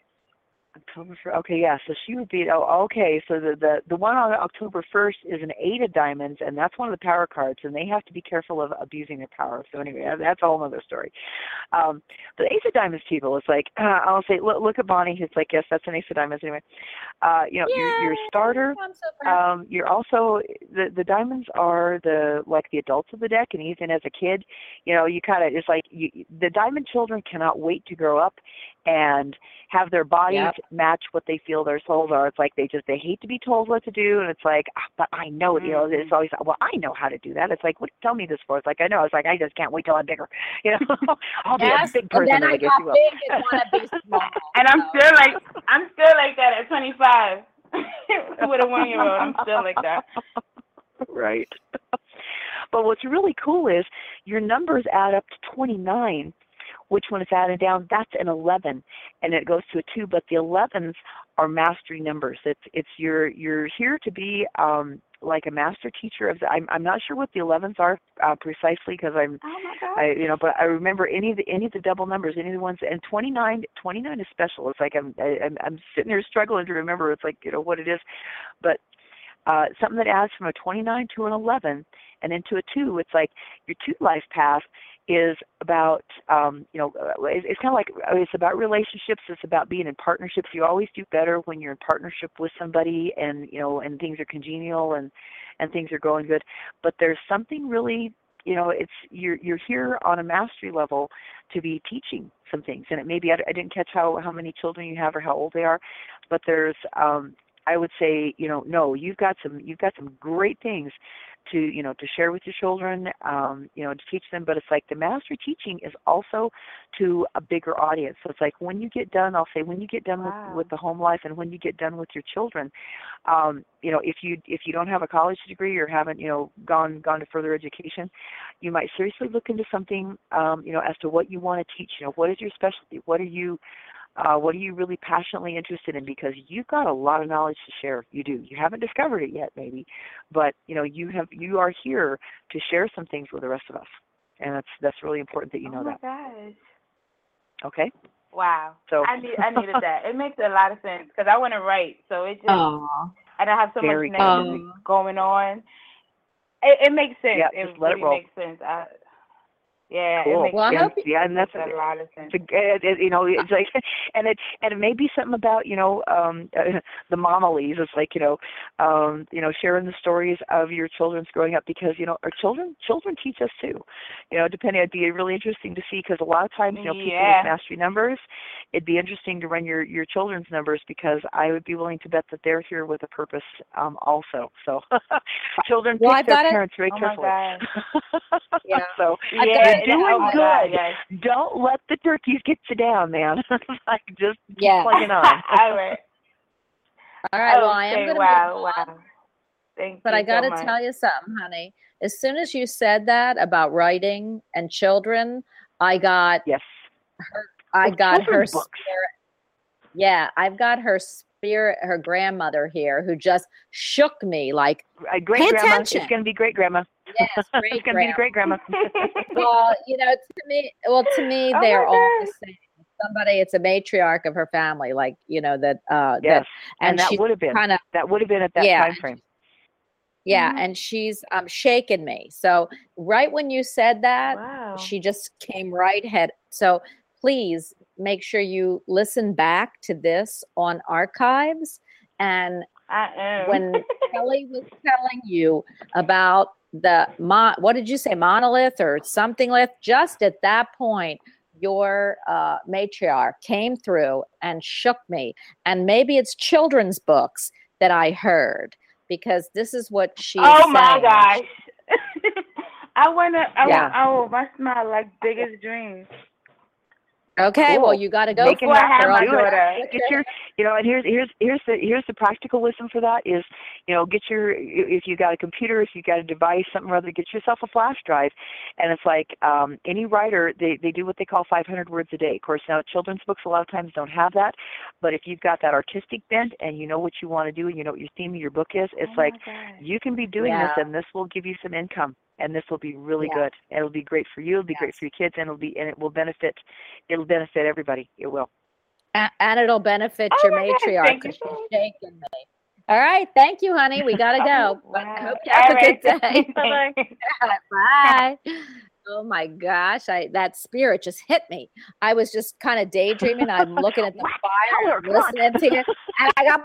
October first. Okay, yeah. So she would be. Oh, okay. So the the the one on October first is an eight of diamonds, and that's one of the power cards, and they have to be careful of abusing their power. So anyway, that's a whole other story. Um, the ace of diamonds people, it's like uh, I'll say, look, look at Bonnie. It's like yes, that's an ace of diamonds anyway. Uh, you know, your your starter. I'm so proud. Um, you're also the the diamonds are the like the adults of the deck, and even as a kid, you know, you kind of it's like you, the diamond children cannot wait to grow up and have their bodies Yep. match what they feel their souls are. It's like they just they hate to be told what to do, and it's like, "Ah, but I know, you know, it's always well, I know how to do that. It's like, what? Tell me this for? It's like I know. It's like I just can't wait till I'm bigger. You know, I'll Yes, be a big and person, then I I guess got you will. big and want to be small. And I'm so- still like I'm still like that at 25 with a one year old. I'm still like that. right. But what's really cool is your numbers add up to 29, which when it's added down, that's an 11, and it goes to a 2. But the 11s are mastery numbers. It's it's you're you're here to be um, like a master teacher of. The, I'm I'm not sure what the 11s are uh, precisely because I'm Oh. I you know, but I remember any of the any of the double numbers, any of the ones, and 29, 29 is special. It's like I'm I, I'm I'm sitting here struggling to remember. It's like you know what it is, but uh, something that adds from a 29 to an 11 and into a two. It's like your two life path is about um, you know uh, it's, it's kind of like uh, it's about relationships. It's about being in partnerships. You always do better when you're in partnership with somebody, and you know, and things are congenial and and things are going good. But there's something really you know it's you're you're here on a mastery level to be teaching some things and it maybe I, I didn't catch how how many children you have or how old they are but there's um i would say you know no you've got some you've got some great things to you know to share with your children um you know to teach them but it's like the mastery teaching is also to a bigger audience. So it's like when you get done i'll say when you get done Wow. with with the home life and when you get done with your children um you know if you if you don't have a college degree or haven't you know gone gone to further education you might seriously look into something um you know as to what you want to teach. You know what is your specialty? What are you Uh, what are you really passionately interested in? Because you've got a lot of knowledge to share. You do. You haven't discovered it yet, maybe, but you know you have. You are here to share some things with the rest of us, and that's that's really important that you know oh my that. gosh. Okay. Wow. So- I need I needed that. It makes a lot of sense because I want to write, so it just Aw. and I have so Very much good. negativity going on. It, it makes sense. Yeah, it just let it really roll. makes sense. I, yeah, Cool. it makes Well, I sense. hope you- yeah, and that's a lot of sense. It's a, it, it, you know, it's like, and it and it may be something about you know um uh, the momilies. It's like you know, um, you know, sharing the stories of your children's growing up because you know our children children teach us too. You know, depending, it'd be really interesting to see because a lot of times you know people Yeah. with mastery numbers, it'd be interesting to run your your children's numbers because I would be willing to bet that they're here with a purpose um also. So children Well, pick I've their got it- parents very Oh my carefully. God. Yeah. so I've yeah, got you're oh doing oh good. God, yes. Don't let the turkeys get you down, man. like just keep Yeah. plugging on. All right. All right. Well, I am Okay, going to wow, move on. wow. Thank But you I got to so tell you something, honey. As soon as you said that about writing and children, I got Yes. her. I Well, got her books. spirit. Yeah, I've got her spirit. Her grandmother here, who just shook me like, Uh, great grandma. attention. It's gonna be great grandma. yes, it's gonna be great grandma. well, you know, to me, well, to me, Oh they're all God. the same. Somebody, it's a matriarch of her family, like you know that. uh yes. that, And, that would have been kind of that would have been at that Yeah. time frame. yeah, Mhm. and she's um shaking me. So right when you said that, Wow. she just came right head. So please make sure you listen back to this on archives. And when Kelly was telling you about the mon, what did you say, monolith or something lith? Just at that point, your uh, matriarch came through and shook me. And maybe it's children's books that I heard because this is what she. oh my gosh. I wanna. I Yeah. want. Oh, my smile like biggest dreams. Okay, well, you got to go Make it for it, happen. Do it. Get your, you know, and here's here's here's the here's the practical wisdom for that is, you know, get your if you got a computer, if you got a device, something or other, get yourself a flash drive, and it's like um, any writer, they they do what they call 500 words a day. Of course, now children's books a lot of times don't have that, but if you've got that artistic bent and you know what you want to do and you know what your theme of your book is, it's Oh like God. you can be doing Yeah. this and this will give you some income and this will be really Yeah. good it'll be great for you it'll be great for your kids and it'll be and it will benefit it'll benefit everybody it will and it'll benefit Oh your God, matriarch thank you shaking me. All right, thank you, honey. We gotta go. Oh, I wow. hope you have All a right. good day. Bye-bye. Oh my gosh, I that spirit just hit me. I was just kind of daydreaming. I'm looking at the fire, listening to you, and I got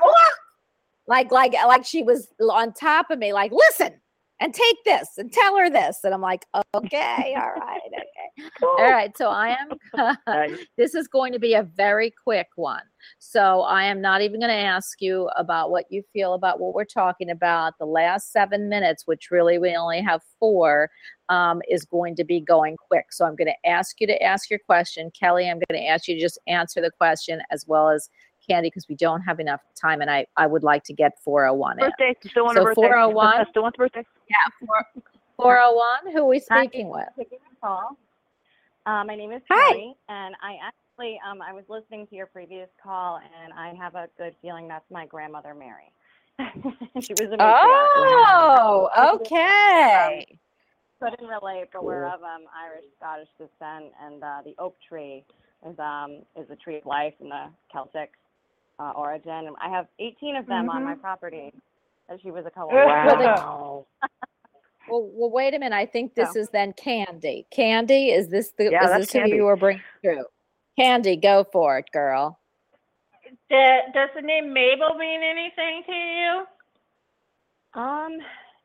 like like like she was on top of me. Like, listen and take this and tell her this, and I'm like, okay, all right, okay, all right. So I am. Nice. this is going to be a very quick one. So I am not even going to ask you about what you feel about what we're talking about. The last seven minutes, which really we only have four, um, is going to be going quick. So I'm going to ask you to ask your question. Kelly, I'm going to ask you to just answer the question as well as Candy because we don't have enough time and I, I would like to get 401 in. birthday still want So birthday 401? still want the birthday Yeah, four- 401. Who are we Hi. speaking with? Call. Uh, my name is Hi. Kelly, and I actually um, I was listening to your previous call, and I have a good feeling that's my grandmother Mary. she was a matriarch. Oh, okay. Couldn't relate, but we're of um, Irish Scottish descent, and uh, the oak tree is um is a tree of life in the Celtic uh, origin. And I have 18 of them on my Mm-hmm. property. And she was a co wow Well, well, wait a minute. I think this is then Candy. Candy, is this the Yeah, is that's this who Candy. you were bringing through? Candy, go for it, girl. Da- does the name Mabel mean anything to you? Um,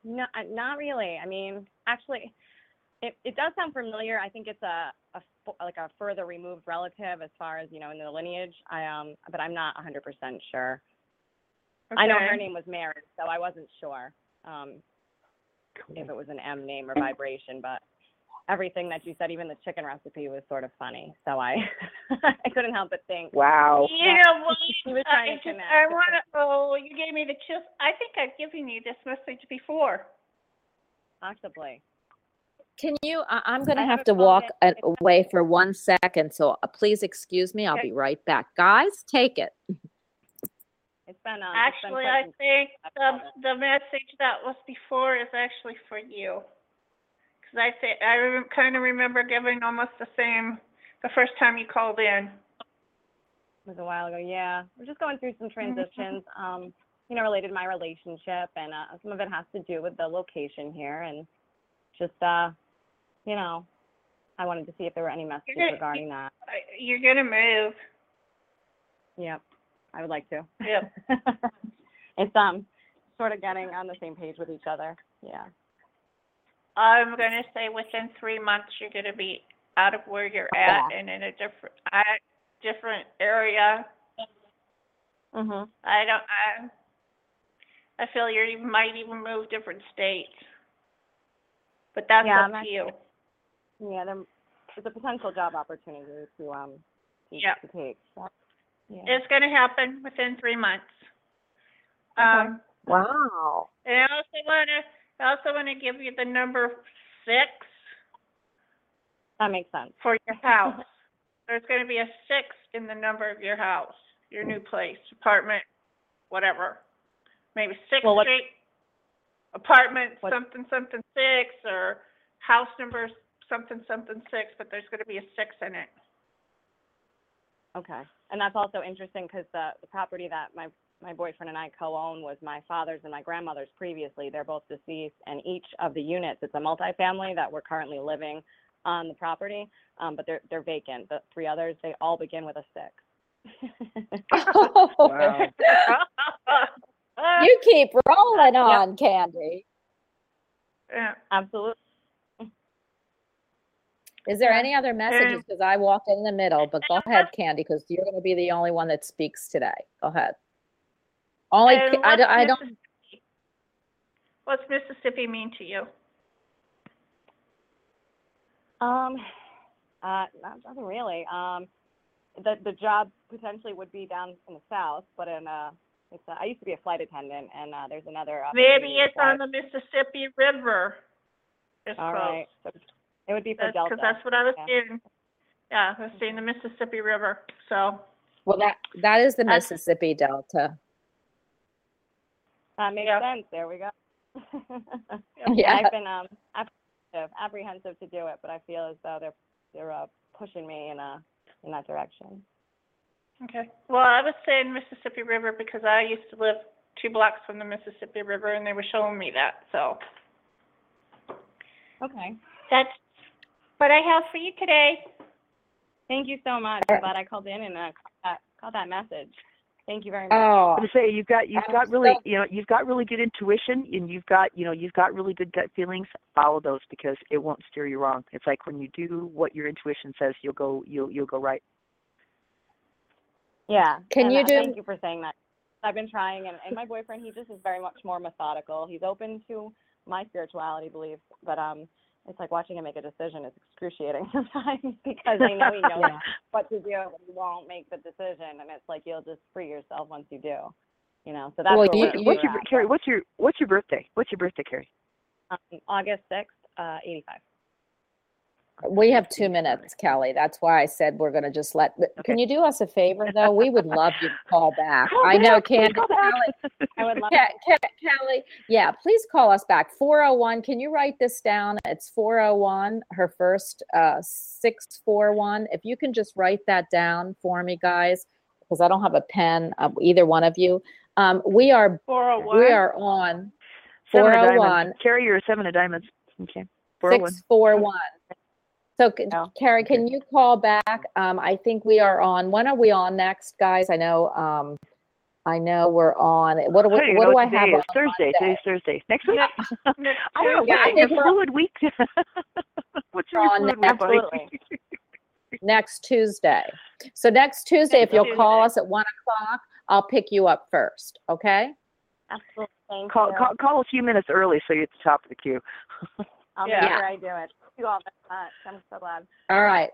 no, uh, not really. I mean, actually, it it does sound familiar. I think it's a a like a further removed relative as far as you know in the lineage. I um, but I'm not 100% sure. I know her name was Mary, so I wasn't sure um if it was an M name or vibration, but everything that you said, even the chicken recipe, was sort of funny. So I I couldn't help but think. wow You know what? She was I trying to connect. I want to. Oh, you gave me the chills. I think I've given you this message before. Possibly. Can you? I, I'm going to have have to walk comment. a- away for one second, so uh, please excuse me. I'll Okay. be right back. Guys, take it. It's been um, Actually, I think the, the message that was before is actually for you. Because I think, I kind of remember giving almost the same, the first time you called in. It was a while ago. Yeah, we're just going through some transitions. Um, you know, related to my relationship, and uh, some of it has to do with the location here, and just uh, you know, I wanted to see if there were any messages gonna- regarding that. I- You're gonna move. Yep, I would like to. Yep. it's um, sort of getting on the same page with each other. Yeah. I'm gonna say within three months, you're gonna be out of where you're at and in a different, at different area. Mhm. I don't, I, I feel you you might even move different states. But that's Yeah, up to you. Yeah, there, there's a potential job opportunity to um, to, Yep. to take. So, yeah. It's gonna happen within three months. Um, Wow. and I also wanna, I also wanna give you the number six that makes sense. for your house. There's gonna be a six in the number of your house, your new place, apartment, whatever. Maybe six Well, what- Street, apartment, what- something, something six, or house number something, something six, but there's gonna be a six in it. Okay, and that's also interesting because the the property that my my boyfriend and I co-own was my father's and my grandmother's previously. They're both deceased, and each of the units, it's a multifamily that we're currently living on the property, um, but they're they're vacant. The three others, they all begin with a six. Wow. you keep rolling on, Candy. Yeah. Absolutely. Is there any other messages? Because I walked in the middle, but go ahead, Candy, because you're going to be the only one that speaks today. Go ahead. Only, And I, don't- I don't, Mississippi- What's Mississippi mean to you? Um, uh, not, nothing really. Um, the the job potentially would be down in the south, but in uh, it's uh, I used to be a flight attendant, and uh, there's another. Maybe it's on the Mississippi River. It's All close. right, so it would be for That's, Delta. cause that's what I was yeah. seeing. Yeah, I was seeing the Mississippi River, so. well, that, that is the That's- Mississippi Delta. That makes Yeah. sense. There we go. Yeah. I've been um apprehensive, apprehensive to do it, but I feel as though they're they're uh, pushing me in a in that direction. Okay. Well, I was saying Mississippi River because I used to live two blocks from the Mississippi River and they were showing me that, so. Okay. That's what I have for you today. Thank you so much. I'm glad I called in and uh, caught that caught that message. Thank you very much. Oh, to say you've got you've I'm got really so- you know you've got really good intuition and you've got you know you've got really good gut feelings follow those because it won't steer you wrong it's like when you do what your intuition says you'll go you'll you'll go right Yeah. Can and, you uh, do- Thank you for saying that. I've been trying, and, and my boyfriend, he just is very much more methodical. He's open to my spirituality beliefs, but um, it's like watching him make a decision is excruciating sometimes because I know he knows Yeah. what to do, but he won't make the decision, and it's like you'll just free yourself once you do. You know, so that's Well, you- we're, what's your at. Carrie what's your what's your birthday what's your birthday Carrie Um, August sixth, uh, eighty-five. We have two minutes, Kelly. That's why I said we're going to just let, can you do us a favor, though? We would love you to call back. I know, back, please Candy. call back. Kelly, I would love. Ke- Ke- Kelly, yeah, please call us back. 401, can you write this down? It's 401, her first uh, 641. If you can just write that down for me, guys, because I don't have a pen, uh, either one of you. Um, we are Four oh one. we are on seven 401 diamonds Carrie you're seven of diamonds okay 401 641. So, No. Carrie, can you call back? Um, I think we are on. When are we on next, guys? I know. Um, I know we're on. What do we, even what know do I have today on. Thursday. Monday? Today's Thursday. Next week? Next I don't know. Yeah, I What's your we're- fluid week? What's your on fluid week? absolutely. Next Tuesday. So next Tuesday, if you'll call us at one o'clock, I'll pick you up first. Okay? Absolutely. Thank Call, you. call call a few minutes early so you're at the top of the queue. I'll Yeah. make sure I do it. Thank you all very much. I'm so glad. All right.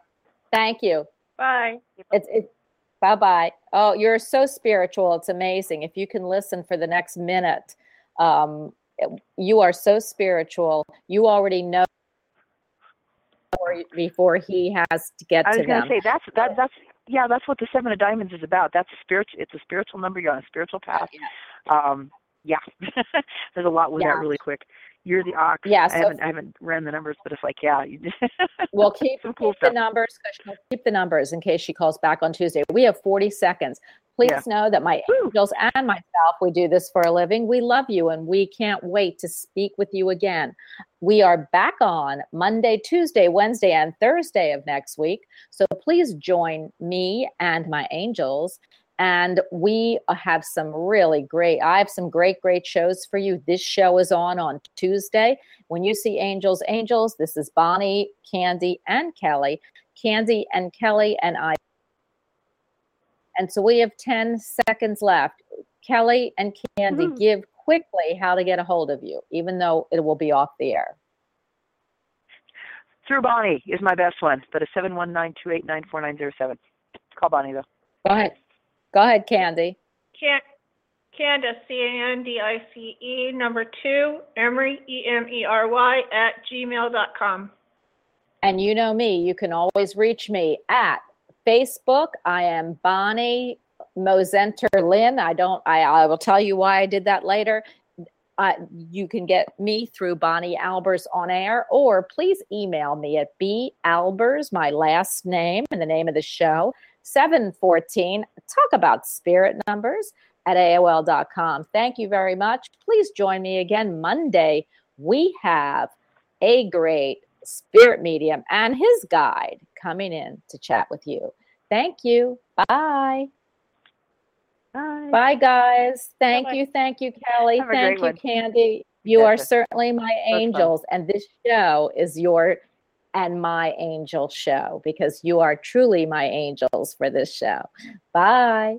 Thank you. Bye. It's it. Bye bye. Oh, you're so spiritual. It's amazing. If you can listen for the next minute, um, you are so spiritual. You already know before before he has to get I to was going to say that's that that's yeah that's what the seven of diamonds is about. That's a spiritual. It's a spiritual number. You're on a spiritual path. Um, yeah, there's a lot with Yeah. that really quick. You're the ox. Yeah, I so- haven't I haven't ran the numbers, but it's like yeah, you We'll keep, some cool keep the numbers. she'll Keep the numbers in case she calls back on Tuesday. We have 40 seconds. Please Yeah. know that my angels and myself, we do this for a living. We love you and we can't wait to speak with you again. We are back on Monday, Tuesday, Wednesday, and Thursday of next week. So please join me and my angels. And we have some really great, I have some great, great shows for you. This show is on on Tuesday. When you see angels, angels, this is Bonnie, Candy, and Kelly. Candy and Kelly and I. And so we have 10 seconds left. Kelly and Candy, Mm-hmm. give quickly how to get a hold of you, even though it will be off the air. Through Bonnie is my best one, but a 719-289-4907 Call Bonnie though. Go ahead. Go ahead, Candy. Can Candice, C A N D I C E, number two, Emery, E M E R Y, at gmail dot com. And you know me, you can always reach me at Facebook. I am Bonnie Mosenter Lynn. I don't, I, I will tell you why I did that later. Uh, you can get me through Bonnie Albers on air, or please email me at B Albers, my last name and the name of the show, 714. Talk about spirit numbers at AOL.com. Thank you very much. Please join me again Monday. We have a great spirit medium and his guide coming in to chat with you. Thank you. Bye. Bye. Bye, guys. Thank Bye-bye. you. Thank you, Kelly. Have Thank you, one. Candy. You are certainly my fun. angels, and this show is your and my angel show because you are truly my angels for this show. Bye.